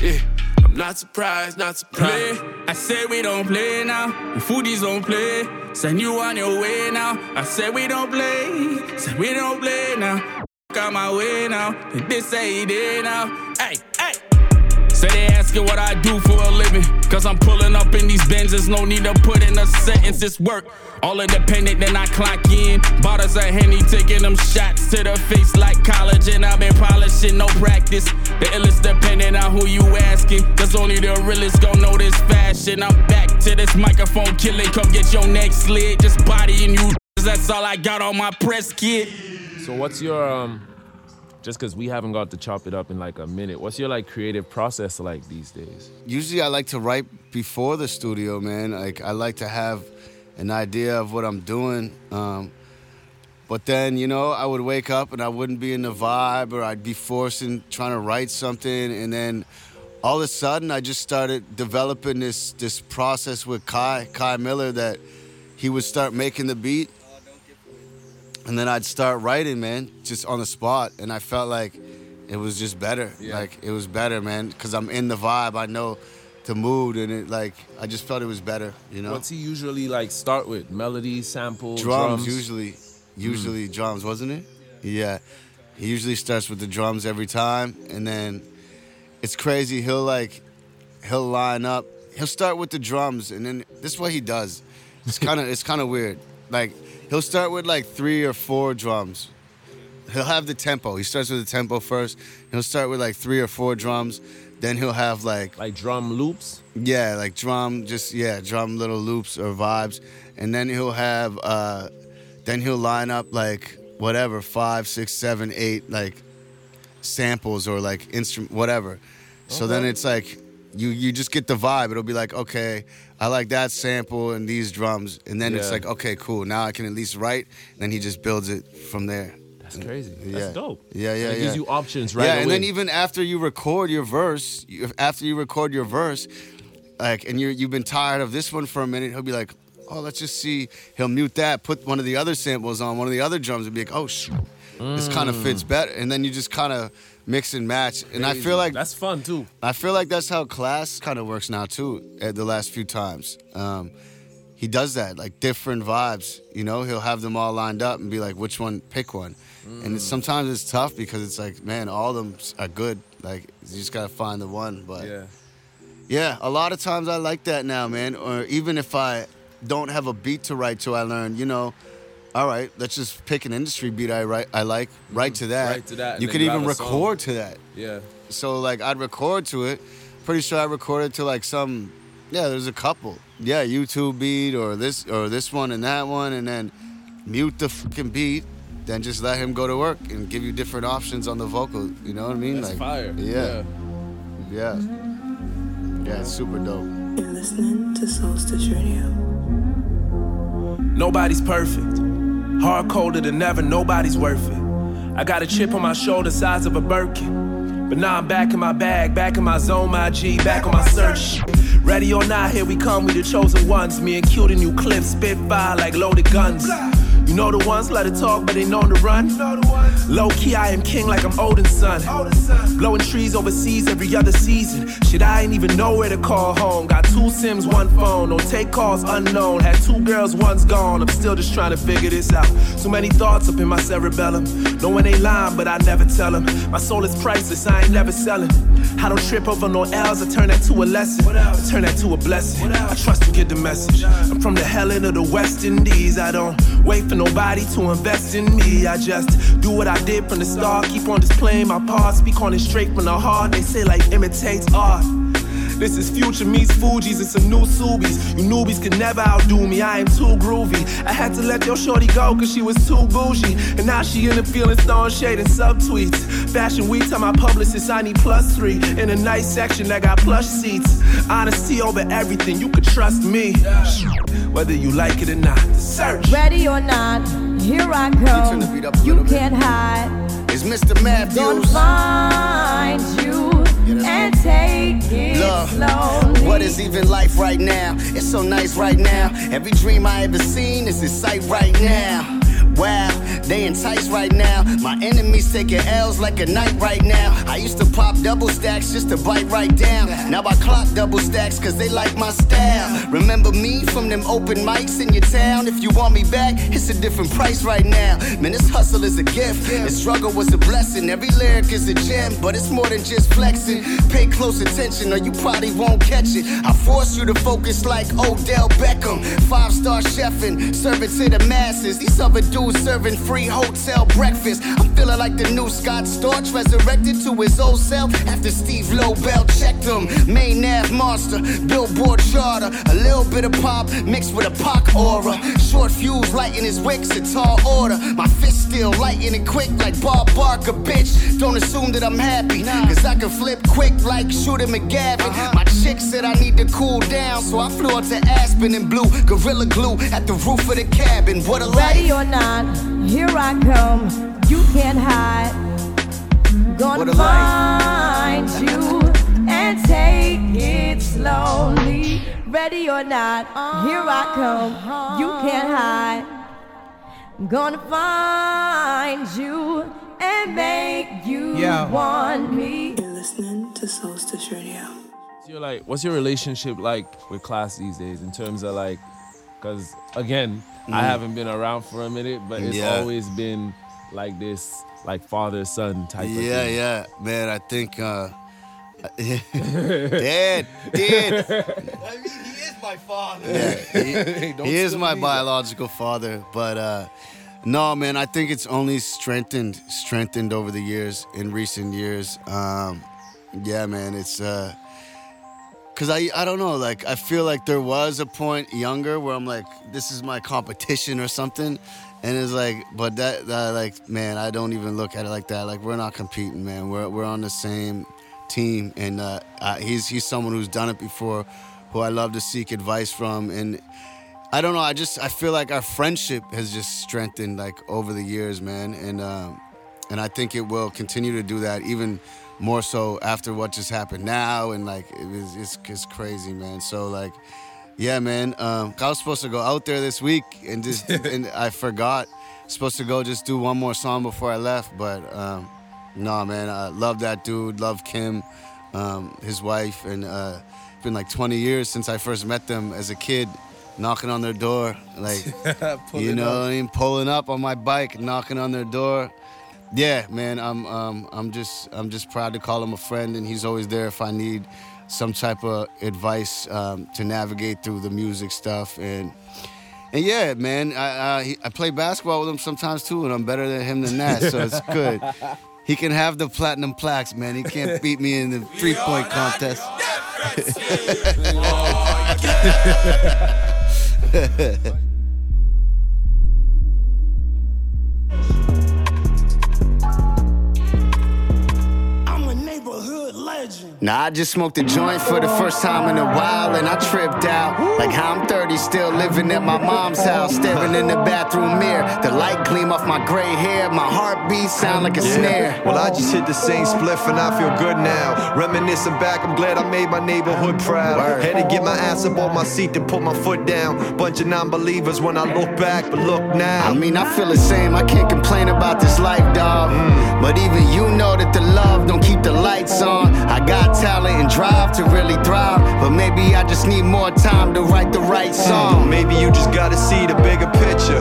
Yeah, I'm not surprised, not play. I say we don't play now. Foodies don't play. Send you on your way now. I say we don't play. Say we don't play now. Got my way now. This ain't it now. Hey, hey. Say they asking what I do for a living. Cause I'm pulling up in these Benzes. No need to put in a sentence. It's work. All independent, then I clock in. Bottles of Henny, taking them shots to the face like college. And I've been polishing, no practice. The illest depending on who you asking. Cause only the realest gon' know this fashion. I'm back to this microphone killing. Come get your neck slid. Just bodying you. That's all I got on my press kit. So what's your um just cause we haven't got to chop it up in like a minute, what's your like creative process like these days? Usually, I like to write before the studio, man. Like I like to have an idea of what I'm doing. Um, but then, you know, I would wake up and I wouldn't be in the vibe, or I'd be forcing trying to write something, and then all of a sudden, I just started developing this this process with Kai Kai Miller that he would start making the beat, and then I'd start writing, man, just on the spot, and I felt like it was just better. Yeah. Like it was better, man, because I'm in the vibe. I know the mood, and it like I just felt it was better. You know, What's he usually like start with? Melody, sample, drums, drums? usually, hmm. usually drums, wasn't it? Yeah, he usually starts with the drums every time, and then it's crazy. He'll like he'll line up. He'll start with the drums, and then this is what he does. It's kind of it's kind of weird. Like he'll start with like three or four drums. He'll have the tempo. He starts with the tempo first. He'll start with like three or four drums. Then he'll have like Like drum loops? yeah, like drum, just yeah, drum little loops or vibes, and then he'll have, uh, then he'll line up like whatever five, six, seven, eight like samples or like instrument, whatever. So then it's like you you just get the vibe. It'll be like okay, I like that sample and these drums, and then it's Yeah. like okay, cool. Now I can at least write. And then he just builds it from there. That's crazy. Yeah. That's dope. Yeah, yeah, And it yeah. gives you options right yeah, and then even after you record your verse, you, after you record your verse, like, and you you've been tired of this one for a minute, he'll be like, "Oh, let's just see." He'll mute that, put one of the other samples on one of the other drums, and be like, "Oh, sh- this kind of Mm. fits better." And then you just kind of mix and match. And I feel like that's fun too. I feel like that's how class kind of works now too. At the last few times, um, he does that like different vibes. You know, he'll have them all lined up and be like, which one, pick one. And it's, sometimes it's tough because it's like, man, all of them are good. Like you just gotta find the one. But Yeah. yeah, a lot of times I like that now, man. Or even if I don't have a beat to write to, I learn, you know, all right, let's just pick an industry beat I write I like, write to that. Mm-hmm. Write to that You could even grab song. record to that. Yeah. So like I'd record to it. Pretty sure I recorded to like some yeah, there's a couple. Yeah, YouTube beat or this or this one and that one and then mute the fucking beat, then just let him go to work and give you different options on the vocal. You know what I mean? That's like fire. Yeah. Yeah. Yeah, it's super dope. You're listening to Soulstice Radio. Nobody's perfect. Hard colder than ever, nobody's worth it. I got a chip on my shoulder, size of a Birkin. But now I'm back in my bag, back in my zone, my G, back on my search. Ready or not, here we come, we the chosen ones. Me and Q, the new clip, spit fire like loaded guns. You know the ones, let it talk, but they know to run. Low key, I am king like I'm Odin's son. Blowing trees overseas every other season. Shit, I ain't even know where to call home. Got two Sims, one phone. Don't take calls unknown. Had two girls, one's gone. I'm still just trying to figure this out. Too many thoughts up in my cerebellum. No one ain't lying, but I never tell them. My soul is priceless, I ain't never selling. I don't trip over no L's, I turn that to a lesson. I turn that to a blessing. I trust you get the message. I'm from the hell of the West Indies. I don't wait for nobody to invest in me. I just do what I did from the start. Keep on displaying my part. Speak on it straight from the heart. They say life imitates art. This is future meets Fuji's and some new Subies. You newbies can never outdo me, I am too groovy. I had to let your shorty go cause she was too bougie. And now she in the feeling throwing shade and subtweets. Fashion week, tell my publicist I need plus three. In a nice section that got plush seats. Honesty over everything, you could trust me. Whether you like it or not. Search. Ready or not, here I go. You can't hide. It's Mr. Matthews. Gonna find you and take it Love. slowly. What is even life right now? It's so nice right now. Every dream I ever seen is in sight right now. Wow, they entice right now. My enemies taking L's like a knight right now. I used to pop double stacks just to bite right down. Now I clock double stacks cause they like my style. Remember me from them open mics in your town? If you want me back, it's a different price right now. Man, this hustle is a gift. This struggle was a blessing. Every lyric is a gem, but it's more than just flexing. Pay close attention or you probably won't catch it. I force you to focus like Odell Beckham. Five star chefing, serving to the masses. These other dudes serving free hotel breakfast. I'm feeling like the new Scott Storch resurrected to his old self after Steve Lobel checked him. Main Nav Monster, Billboard charter. A little bit of pop mixed with a Pac aura. Short fuse lighting his wicks in tall order. My fist still lighting it quick like Bob Barker, bitch. Don't assume that I'm happy, cause I can flip quick like Shooter McGavin. Uh-huh. My chick said I need to cool down, so I flew out to Aspen and blew Gorilla Glue at the roof of the cabin. What a life. Ready or not, here I come. You can't hide. Gonna What a find you and take it slowly. Ready or not, here I come. You can't hide. Gonna find you and make you Yeah. want me. You're listening to Soulstice Radio. So you're like, what's your relationship like with class these days in terms of like, because again, I Mm. haven't been around for a minute, but it's Yeah. always been like this, like father son type of Yeah, thing. yeah, man. I think, uh, Dad, Dad. I mean, he is my father. Yeah, he, Don't he is my be biological father, but uh, no, man. I think it's only strengthened, strengthened over the years, in recent years. Um, yeah, man. It's uh, cause I, I don't know. Like, I feel like there was a point younger where I'm like, this is my competition or something. And it's like, but that, that, like, man, I don't even look at it like that. Like, we're not competing, man. We're, we're on the same team, and uh, uh, he's he's someone who's done it before, who I love to seek advice from, and I don't know. I just I feel like our friendship has just strengthened like over the years, man, and um, and I think it will continue to do that even more so after what just happened now, and like it was it's, it's crazy, man. So like. Yeah, man. Um, I was supposed to go out there this week and just and I forgot. Supposed to go just do one more song before I left, but um, No, man, I love that dude. Love Kim, um, his wife, and uh, it's been like 20 years since I first met them as a kid, knocking on their door, like you know, up. I mean, pulling up on my bike, knocking on their door. Yeah, man, I'm um, I'm just I'm just proud to call him a friend, and he's always there if I need some type of advice um, to navigate through the music stuff and. And yeah, man, I, I he- I play basketball with him sometimes too, and I'm better than him than that, so it's good. He can have the platinum plaques, man. He can't beat me in the three point contest. Now I just smoked a joint for the first time in a while and I tripped out. Like how I'm 30, still living at my mom's house, staring in the bathroom mirror. The light gleam off my gray hair, my heartbeat sound like a snare. Well, I just hit the same spliff and I feel good now. Reminiscing back, I'm glad I made my neighborhood proud. Had to get my ass up on my seat to put my foot down. Bunch of non believers when I look back, but look now. I mean, I feel the same. I can't complain about this life, dog. Mm. But even you know that the love don't keep the lights on. I got talent and drive to really thrive, but maybe I just need more time to write the right song. Mm, maybe you just gotta see the bigger picture.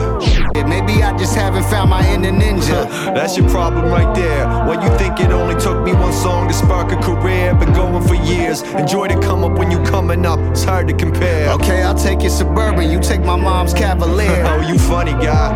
Yeah, maybe I just haven't found my inner ninja. That's your problem right there. Why you think it only took me one song to spark a career? Been going for years. Enjoy the come up when you coming up. It's hard to compare. Okay, I'll take your suburban. You take my mom's Cavalier. Oh, you funny guy,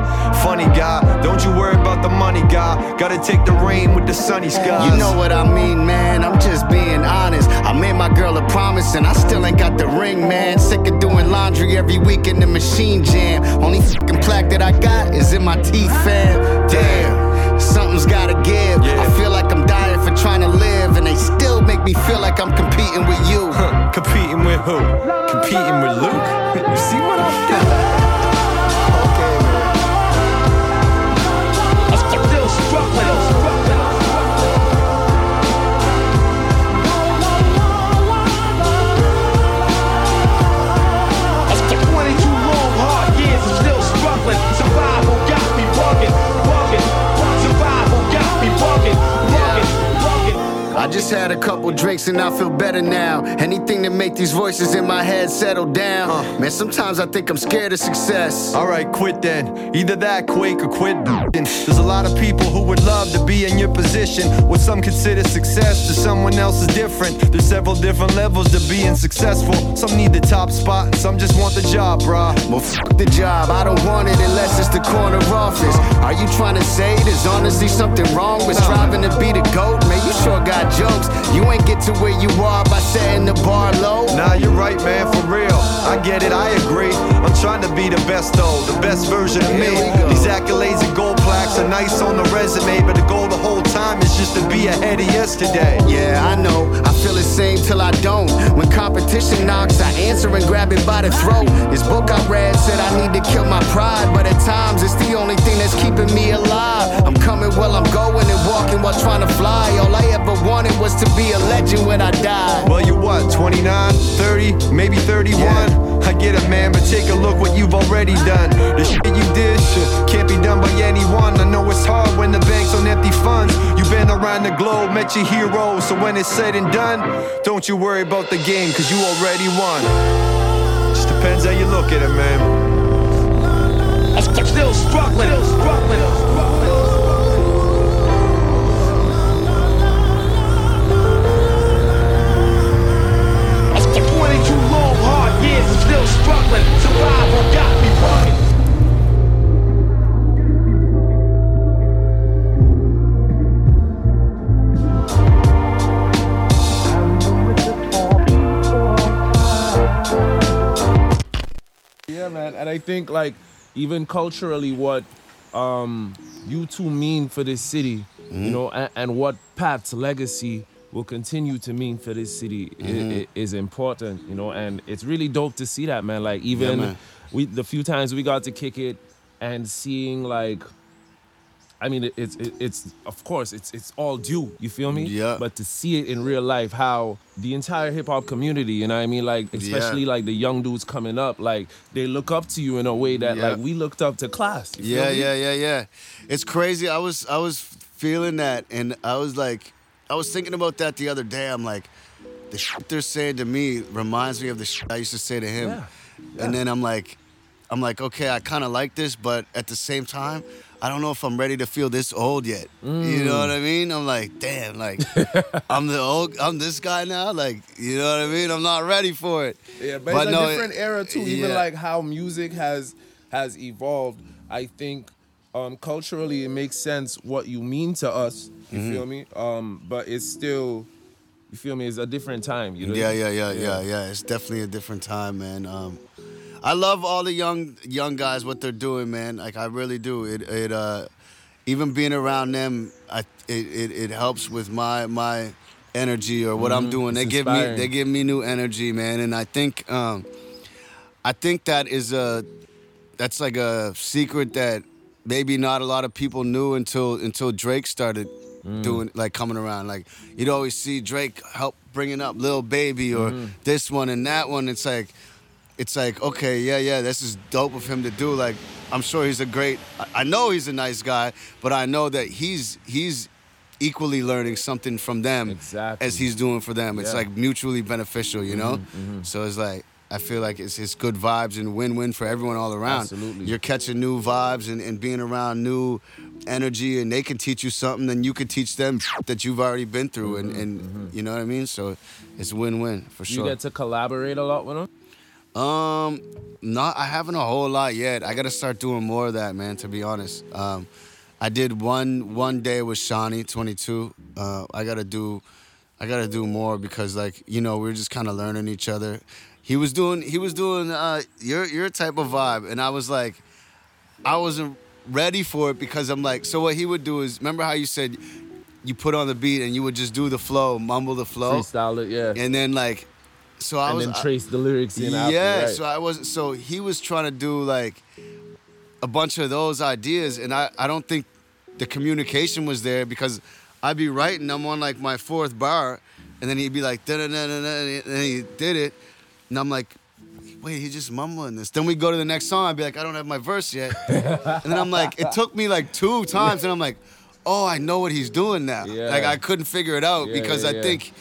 funny guy. Don't you worry about the money, guy. Gotta take the rain with the sunny skies. You know what I mean, man. I'm just being honest. I made my girl a promise and I still ain't got the ring, man. Sick of doing laundry every week in the machine jam. Only fucking plaque that I got is in my teeth, fam. Damn, something's gotta give. I feel like I'm dying for trying to live, and they still make me feel like I'm competing with you. Huh, Competing with who? Competing with Luke. You see what I'm doing? Just had a couple drinks and I feel better now. Anything to make these voices in my head settle down. Man, sometimes I think I'm scared of success. Alright, quit then. Either that, quake, or quit. There's a lot of people who would love to be in your position. What some consider success to someone else is different. There's several different levels to being successful. Some need the top spot, and some just want the job, bruh. Well, fuck the job. I don't want it unless it's the corner office. Are you trying to say there's honestly something wrong with striving to be the GOAT? Man, you sure got jokes. You ain't get to where you are by setting the bar low. Nah, you're right, man, for real. I get it, I agree. I'm trying to be the best, though, the best version of me. Here we go. These accolades and gold are nice on the resume, but the goal the whole time is just to be ahead of yesterday. Yeah, I know. I feel the same till I don't. When competition knocks, I answer and grab it by the throat. This book I read said I need to kill my pride, but at times it's the only thing that's keeping me alive. I'm coming while I'm going and walking while trying to fly. All I ever wanted was to be a legend when I die. Well, you're what, 29, 30, maybe 31? I get it, man, but take a look what you've already done. The shit you did shit, can't be done by anyone. I know it's hard when the bank's on empty funds. You've been around the globe, met your heroes, so when it's said and done, don't you worry about the game, cause you already won. Just depends how you look at it, man. I'm Still struggling, struggling. Still struggling. Survival got me bugging. Yeah, man. And I think like even culturally what um you two mean for this city, you know, and, and what Pat's legacy will continue to mean for this city i- Mhm. i- is important, you know, and it's really dope to see that, man. Like even man. we the few times we got to kick it and seeing like I mean, it, it's it, it's of course it's it's all due. You feel me? Yeah. But to see it in real life, how the entire hip hop community, you know what I mean, like especially like the young dudes coming up, like they look up to you in a way that Yeah. like we looked up to class. Yeah, yeah, yeah, yeah. It's crazy. I was I was feeling that, and I was like, I was thinking about that the other day. I'm like, the shit they're saying to me reminds me of the shit I used to say to him, Yeah. and then I'm like, I'm like, okay, I kind of like this, but at the same time, I don't know if I'm ready to feel this old yet. You Mm. know what I mean? I'm like, damn, like I'm the old, I'm this guy now. Like, you know what I mean? I'm not ready for it. Yeah, but, it's a no, different era too. Even yeah. like how music has has evolved. I think um, culturally it makes sense what you mean to us. You Mhm. feel me? Um, but it's still, you feel me? It's a different time. You know? Yeah, yeah, yeah, yeah, yeah. It's definitely a different time, man. Um, I love all the young young guys what they're doing, man. Like I really do. It it uh, even being around them, I it, it, it helps with my my energy or what I'm Mhm. doing. They It's give me they give me new energy, man. And I think um, I think that is a that's like a secret that maybe not a lot of people knew until until Drake started Mm. doing like coming around. Like you'd always see Drake help bringing up Lil Baby or Mhm. this one and that one. It's like it's like okay, yeah, yeah, this is dope of him to do. Like I'm sure he's a great. I- I know he's a nice guy, but I know that he's he's equally learning something from them exactly. as he's doing for them. It's Yeah. like mutually beneficial, you know. Mhm, mhm. So it's like I feel like it's it's good vibes and win-win for everyone all around. Absolutely. You're catching new vibes and, and being around new energy, and they can teach you something, and you can teach them that you've already been through, and, and you know what I mean. So it's win-win for sure. You get to collaborate a lot with them. Um, not I haven't a whole lot yet. I gotta start doing more of that, man. To be honest, um, I did one one day with Shawnee, 22. Uh, I gotta do, I gotta do more because like you know we're just kind of learning each other. He was doing he was doing uh, your your type of vibe, and I was like, I wasn't ready for it because I'm like, so what he would do is remember how you said you put on the beat and you would just do the flow, mumble the flow, Freestyle it, yeah. and then like, so I and was then I- trace the lyrics in yeah, after. Right? so I was so he was trying to do like a bunch of those ideas, and I I don't think the communication was there because I'd be writing, I'm on like my fourth bar, and then he'd be like da da da da da, and he did it, and I'm like. Wait, he's just mumbling this. Then we go to the next song. I'd be like, I don't have my verse yet. and then I'm like, it took me like two times, and I'm like, oh, I know what he's doing now. Yeah. Like I couldn't figure it out Yeah, because yeah, I think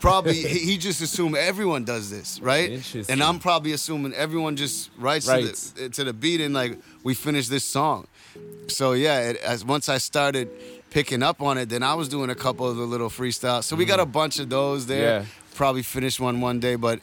probably he, just assumed everyone does this, right? And I'm probably assuming everyone just writes Writes. To, the, eh, to the beat and like we finish this song. So yeah, it, as once I started picking up on it, then I was doing a couple of the little freestyles. So we got mm. a bunch of those there. Probably finish one one day, but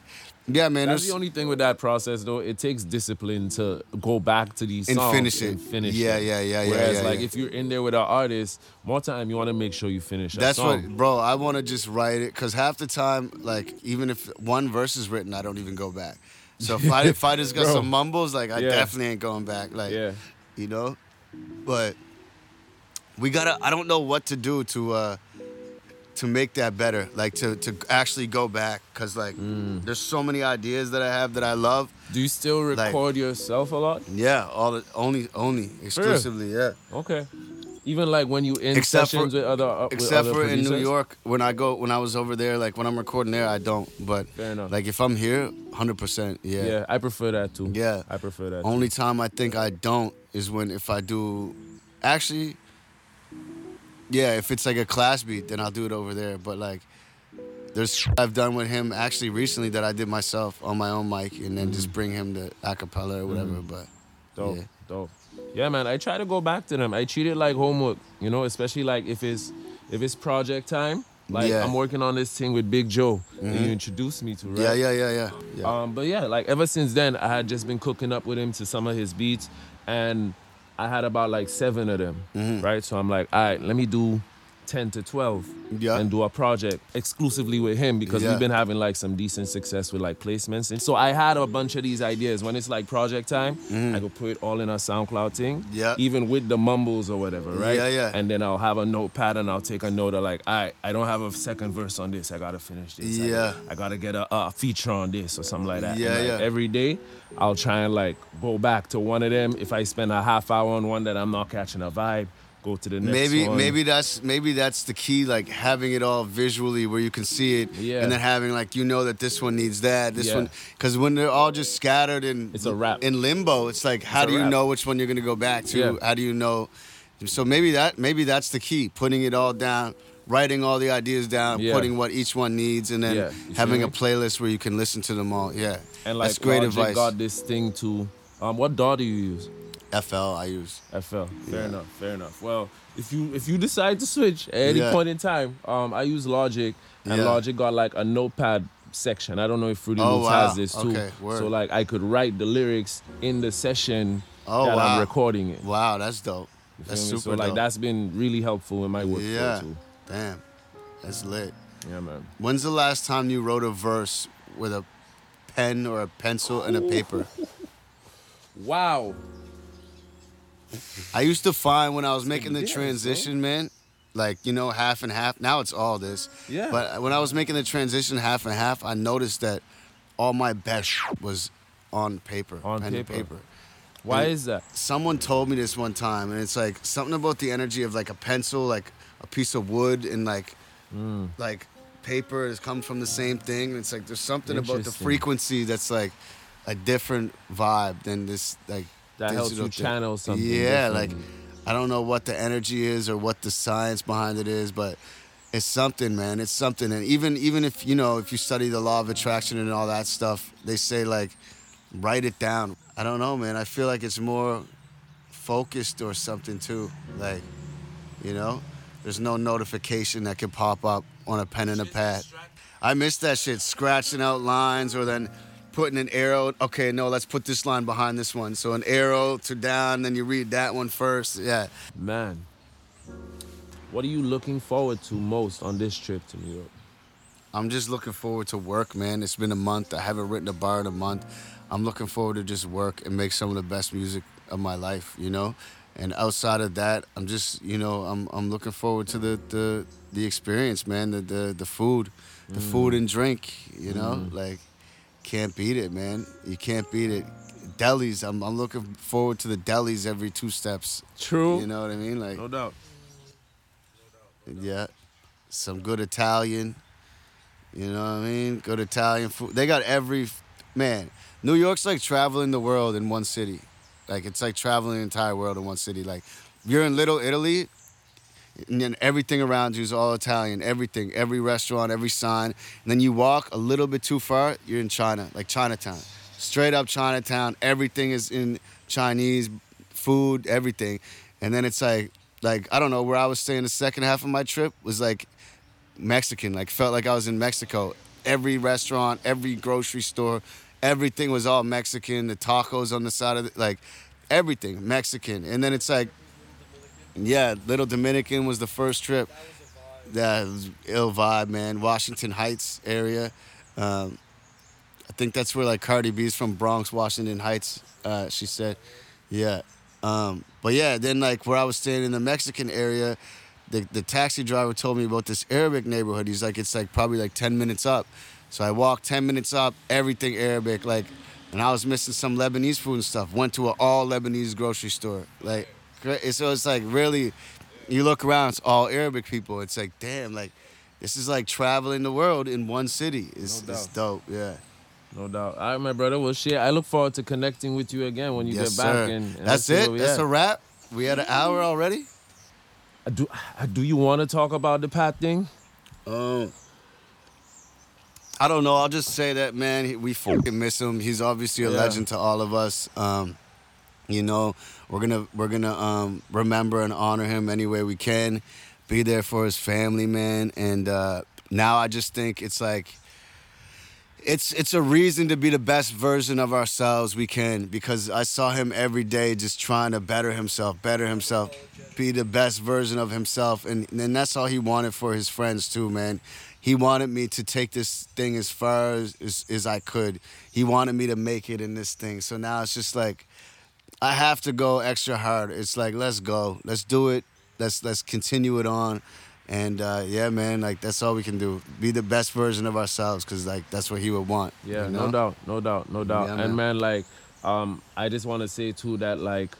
yeah, man, That's the only thing with that process, though. It takes discipline to go back to these songs And songs finish it. and finish. Yeah, them. yeah, yeah, yeah, Whereas, yeah, like, yeah. if you're in there with an artist, more time you want to make sure you finish. That That's what, bro. I want to just write it because half the time, like, even if one verse is written, I don't even go back. So if I if I just got some mumbles, like, I definitely ain't going back. Like, Yeah. you know. But we gotta. I don't know what to do to uh to make that better. Like to to actually go back because like Mm. there's so many ideas that I have that I love. Do you still record yourself a lot? Yeah, all the, only only exclusively. Yeah. Okay. Even like when you in except sessions for, with other uh, with except other for in New? York when I go when I was over there like when I'm recording there I don't but Fair enough. like if I'm here 100% yeah Yeah, I prefer that too. yeah I prefer that. only time I think I don't is when if I do actually yeah if it's like a class beat then I'll do it over there but like there's I've done with him actually recently that I did myself on my own mic and then just bring him to acapella or whatever Mhm. but Dope, yeah. dope. Yeah, man. I try to go back to them. I treat it like homework, you know, especially like if it's if it's project time. Like Yeah. I'm working on this thing with Big Joe that Mhm. you introduced me to, right? yeah yeah yeah yeah yeah Um, but yeah, like ever since then, I had just been cooking up with him to some of his beats, and I had about like seven of them, Mm-hmm. right? So I'm like, all right, let me do ten to twelve, Yeah. and do a project exclusively with him because Yeah. we've been having like some decent success with like placements, and so I had a bunch of these ideas. When it's like project time, mm. I go put it all in a SoundCloud thing. Yeah. even with the mumbles or whatever, right? Yeah, yeah. And then I'll have a notepad and I'll take a note of like, right, I don't have a second verse on this. I gotta finish this. Yeah. gotta- I gotta get a, a feature on this or something like that. And, Yeah, like, yeah. Every day, I'll try and like go back to one of them. If I spend a half hour on one that I'm not catching a vibe, go to the next maybe one. maybe that's maybe that's the key like having it all visually where you can see it Yeah. and then having like you know that this one needs that this Yeah. one because when they're all just scattered in It's a wrap. in limbo it's like how a do you know which one you're gonna go back to Yeah. how do you know So maybe that maybe that's the key, putting it all down, writing all the ideas down, putting what each one needs, and then having a playlist where you can listen to them all. Yeah, And like that's great Logic advice. got this thing to um what DAW do you use? FL I use. FL. Fair Yeah. enough. Fair enough. Well, if you if you decide to switch at any Yeah. point in time, um, I use Logic, and Yeah. Logic got like a notepad section. I don't know if Fruity Oh, Loops wow. has this too. Okay, word. So like I could write the lyrics in the session Oh that wow, I'm recording it. Wow, that's dope. You That's feel me? super So like dope. that's been really helpful in my workflow yeah. too. Damn, that's lit. Yeah, man. When's the last time you wrote a verse with a pen or a pencil and a paper? Wow. I used to find when I was making the transition, man, like you know, half and half. Now it's all this. Yeah. But when I was making the transition half and half, I noticed that all my best was on paper, On pen and paper. paper. Why And is that? Someone told me this one time, and it's like something about the energy of like a pencil, like a piece of wood, and like Mm. like paper has come from the same thing. It's like there's something about the frequency that's like a different vibe than this like That helps you channel something Yeah, different. like I don't know what the energy is or what the science behind it is, but it's something, man. It's something. And even even if you know if you study the law of attraction and all that stuff, they say like write it down. I don't know, man. I feel like it's more focused or something too. Like, you know, there's no notification that can pop up on a pen and a pad. I miss that shit, scratching out lines or then putting an arrow. Okay, no, let's put this line behind this one. So an arrow to down, then you read that one first. Yeah. Man, what are you looking forward to most on this trip to New York? I'm just looking forward to work, man. It's been a month. I haven't written a bar in a month. I'm looking forward to just work and make some of the best music of my life, you know? And outside of that, I'm just, you know, I'm I'm looking forward to the the, the experience, man, the the, the food, the Mm. food and drink, you know? Mm. Like can't beat it, man. You can't beat it. Delis, I'm I'm looking forward to the delis every two steps. True. You know what I mean? Like No doubt. yeah. Some good Italian. You know what I mean? Good Italian food. They got every man. New York's like traveling the world in one city. Like it's like traveling the entire world in one city. Like you're in Little Italy, and then everything around you is all Italian. Everything, every restaurant, every sign. And then you walk a little bit too far, you're in China, like Chinatown. Straight up Chinatown. Everything is in Chinese food, everything. And then it's like, like I don't know where I was staying. The second half of my trip was like Mexican. Like felt like I was in Mexico. Every restaurant, every grocery store, everything was all Mexican. The tacos on the side of it, like everything Mexican. And then it's like, yeah, Little Dominican was the first trip. That was ill vibe, man. Washington Heights area. Um, I think that's where like Cardi B's from Bronx, Washington Heights. Uh, she said, yeah. Um, but yeah, then like where I was staying in the Mexican area, the, the taxi driver told me about this Arabic neighborhood. He's like, it's like probably like 10 minutes up. So I walked 10 minutes up, everything Arabic, like, and I was missing some Lebanese food and stuff. Went to an all Lebanese grocery store. Like, so it's like really, you look around, it's all Arabic people. It's like, damn, like, this is like traveling the world in one city. It's, No it's dope, yeah. No doubt. All right, my brother. Well, shit. I look forward to connecting with you again when you yes, get back. sir. And, and That's it. That's at. a wrap. We had an hour already. Uh, Do uh, Do you want to talk about the Pat thing? Um, I don't know. I'll just say that, man. We fucking miss him. He's obviously a Yeah. legend to all of us. Um, you know, we're gonna we're gonna um, remember and honor him any way we can. Be there for his family, man. And uh, now I just think it's like it's it's a reason to be the best version of ourselves we can because I saw him every day just trying to better himself, better himself, be the best version of himself, and and that's all he wanted for his friends too, man. He wanted me to take this thing as far as, as as I could. He wanted me to make it in this thing. So now it's just like I have to go extra hard. It's like let's go, let's do it, let's let's continue it on. And uh, yeah, man, like that's all we can do. Be the best version of ourselves, cause like that's what he would want. Yeah, you no doubt, no doubt, no doubt. Yeah, and man. man, like, um, I just want to say too that like,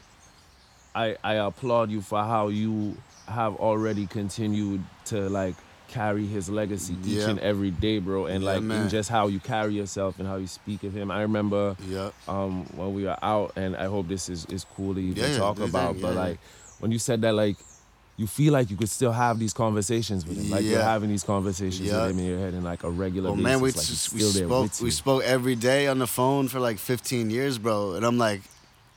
I I applaud you for how you have already continued to like carry his legacy each Yeah. and every day, bro. And Yeah, like man. in just how you carry yourself and how you speak of him. I remember Yeah. um when we were out, and I hope this is is cool to even Yeah, yeah, talk about. that, But yeah. like when you said that, like, you feel like you could still have these conversations with him, like you're having these conversations Yeah. with him in your head in like a regular Well, basis. man, we like just, we spoke we spoke every day on the phone for like 15 years, bro. And I'm like,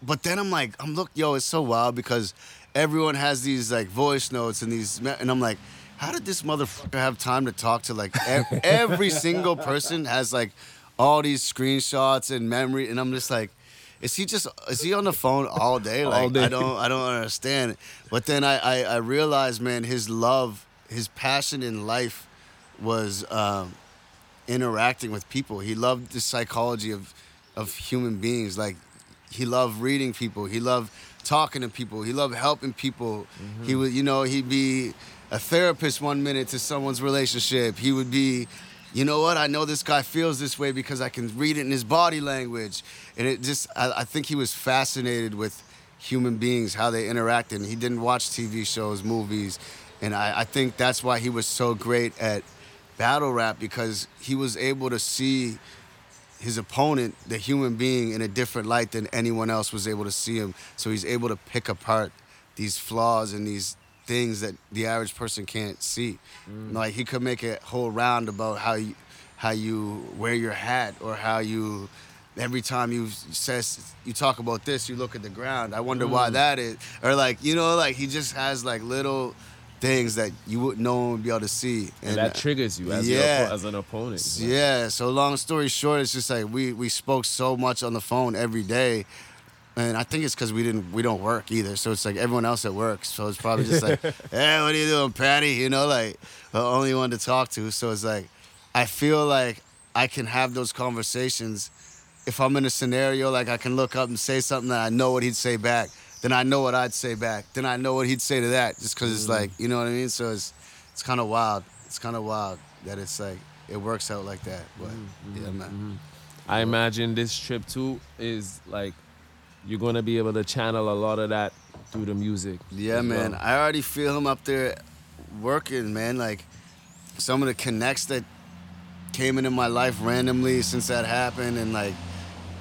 but then I'm like, I'm look, yo, it's so wild because everyone has these like voice notes and these, and I'm like, how did this motherfucker have time to talk to like ev- every single person has like all these screenshots and memory, and I'm just like. Is he just is he on the phone all day? Like All day. I don't I don't understand. But then I, I I realized, man, his love, his passion in life was um, interacting with people. He loved the psychology of of human beings. Like he loved reading people. He loved talking to people. He loved helping people. He would, you know, he'd be a therapist one minute to someone's relationship. He would be, you know what? I know this guy feels this way because I can read it in his body language. And it just, I, I think he was fascinated with human beings, how they interact. And he didn't watch TV shows, movies. And I, I think that's why he was so great at battle rap because he was able to see his opponent, the human being, in a different light than anyone else was able to see him. So he's able to pick apart these flaws and these things that the average person can't see. Like he could make a whole round about how you how you wear your hat or how you every time you says you talk about this, you look at the ground. I wonder why Mm. that is. Or like, you know, like he just has like little things that you would no one would be able to see. and that triggers you as, yeah. as an opponent. Yeah. So long story short, it's just like we we spoke so much on the phone every day, and I think it's because we didn't we don't work either. So it's like everyone else at work. So it's probably just like, hey, what are you doing, Patty? You know, like the only one to talk to. So it's like, I feel like I can have those conversations. If I'm in a scenario, like I can look up and say something that I know what he'd say back. Then I know what I'd say back. Then I know what he'd say to that. Just because it's Mm. like, you know what I mean. So it's it's kind of wild. It's kind of wild that it's like it works out like that. But Mm-hmm. yeah, man. I imagine this trip too is like you're gonna be able to channel a lot of that through the music. Yeah, man. well. I already feel him up there working, man. Like some of the connects that came into my life randomly since that happened, and like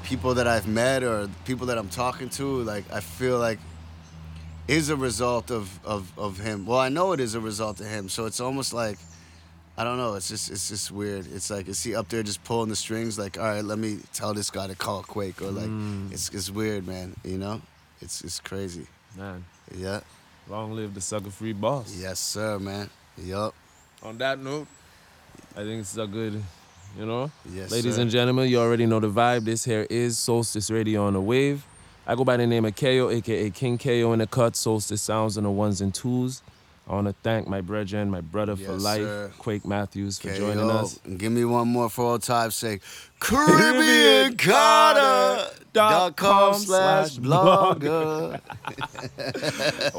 people that I've met or people that I'm talking to, like I feel like is a result of of of him. Well, I know it is a result of him. So it's almost like I don't know. It's just it's just weird. It's like is he up there just pulling the strings? Like, all right, let me tell this guy to call Quake, or like Mm. it's it's weird, man. You know, it's it's crazy. Man. Yeah. Long live the sucker free boss. Yes, sir, man. Yup. On that note, I think it's a good, you know. Yes, Ladies sir. and gentlemen, you already know the vibe. This here is Soulstice Radio on the wave. I go by the name of Kayo, aka King Kayo in the cut. Soulstice sounds on the ones and twos. I want to thank my brethren, my brother for life, sir. Quake Matthews, for KO. joining us. Give me one more for old time's sake. Caribbean dot com slash blogger.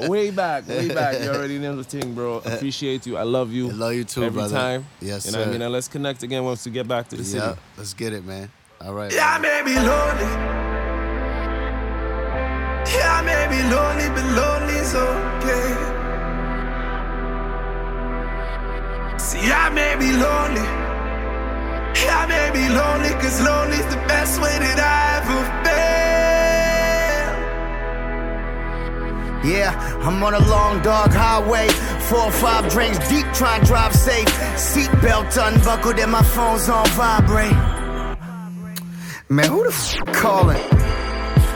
way back, way back. You already know the thing, bro. Appreciate you. I love you. I love you too, Every brother. time. Yes, you know what I sir. mean? And let's connect again once we get back to the city. Yeah, let's get it, man. All right. Yeah, I may be lonely. Yeah, I may be lonely, but lonely's okay. See, I may be lonely. Yeah, I may be lonely, cause lonely's the best way that I ever felt. Yeah, I'm on a long dog highway. Four or five drinks deep, trying to drive safe. Seatbelt unbuckled and my phone's on vibrate. Man, who the f calling?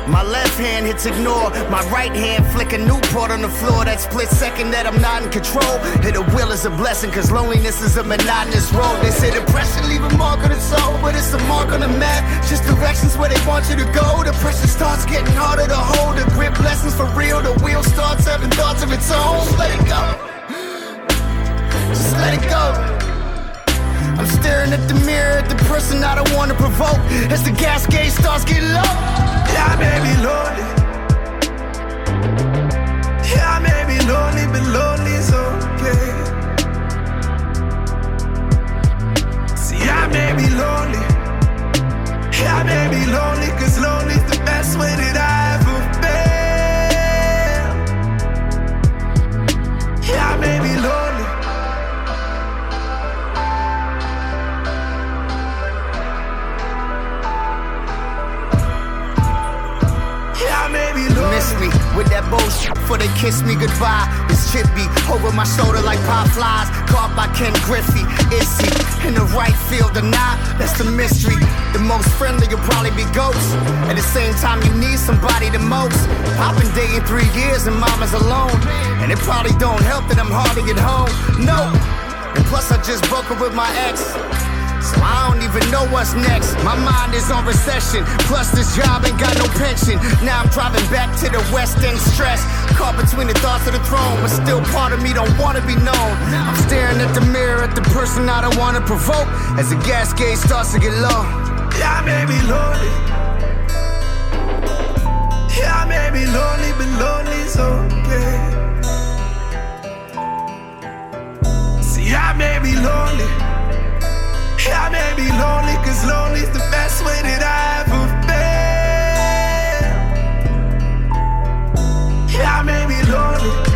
My left hand hits ignore, my right hand flick a Newport on the floor. That split second that I'm not in control. Hit a will is a blessing, cause loneliness is a monotonous road. They say depression leave a mark on the soul, but it's a mark on the map. Just directions where they want you to go. The pressure starts getting harder to hold. The grip lessons for real. The wheel starts having thoughts of its own. Let it go. Just let it go. I'm staring at the mirror at the person I don't wanna provoke as the gas gauge starts getting low. Yeah, I may be lonely. Yeah, I may be lonely, but lonely's okay. Before they kiss me goodbye. It's chippy over my shoulder like pop flies. Caught by Ken Griffey. Is he in the right field or not? That's the mystery. The most friendly you'll probably be ghosts. At the same time, you need somebody the most. I've been dating three years and mama's alone. And it probably don't help that I'm hard to get home. No. And plus, I just broke up with my ex. So I don't even know what's next. My mind is on recession. Plus, this job ain't got no pension. Now I'm driving back to the West End stress. Caught between the thoughts of the throne, but still part of me don't wanna be known. I'm staring at the mirror at the person I don't wanna provoke as the gas gauge starts to get low. Yeah, I may be lonely. Yeah, I may be lonely, but lonely's okay. See, I may be lonely. Yeah, I may be lonely. Yeah, I may be lonely.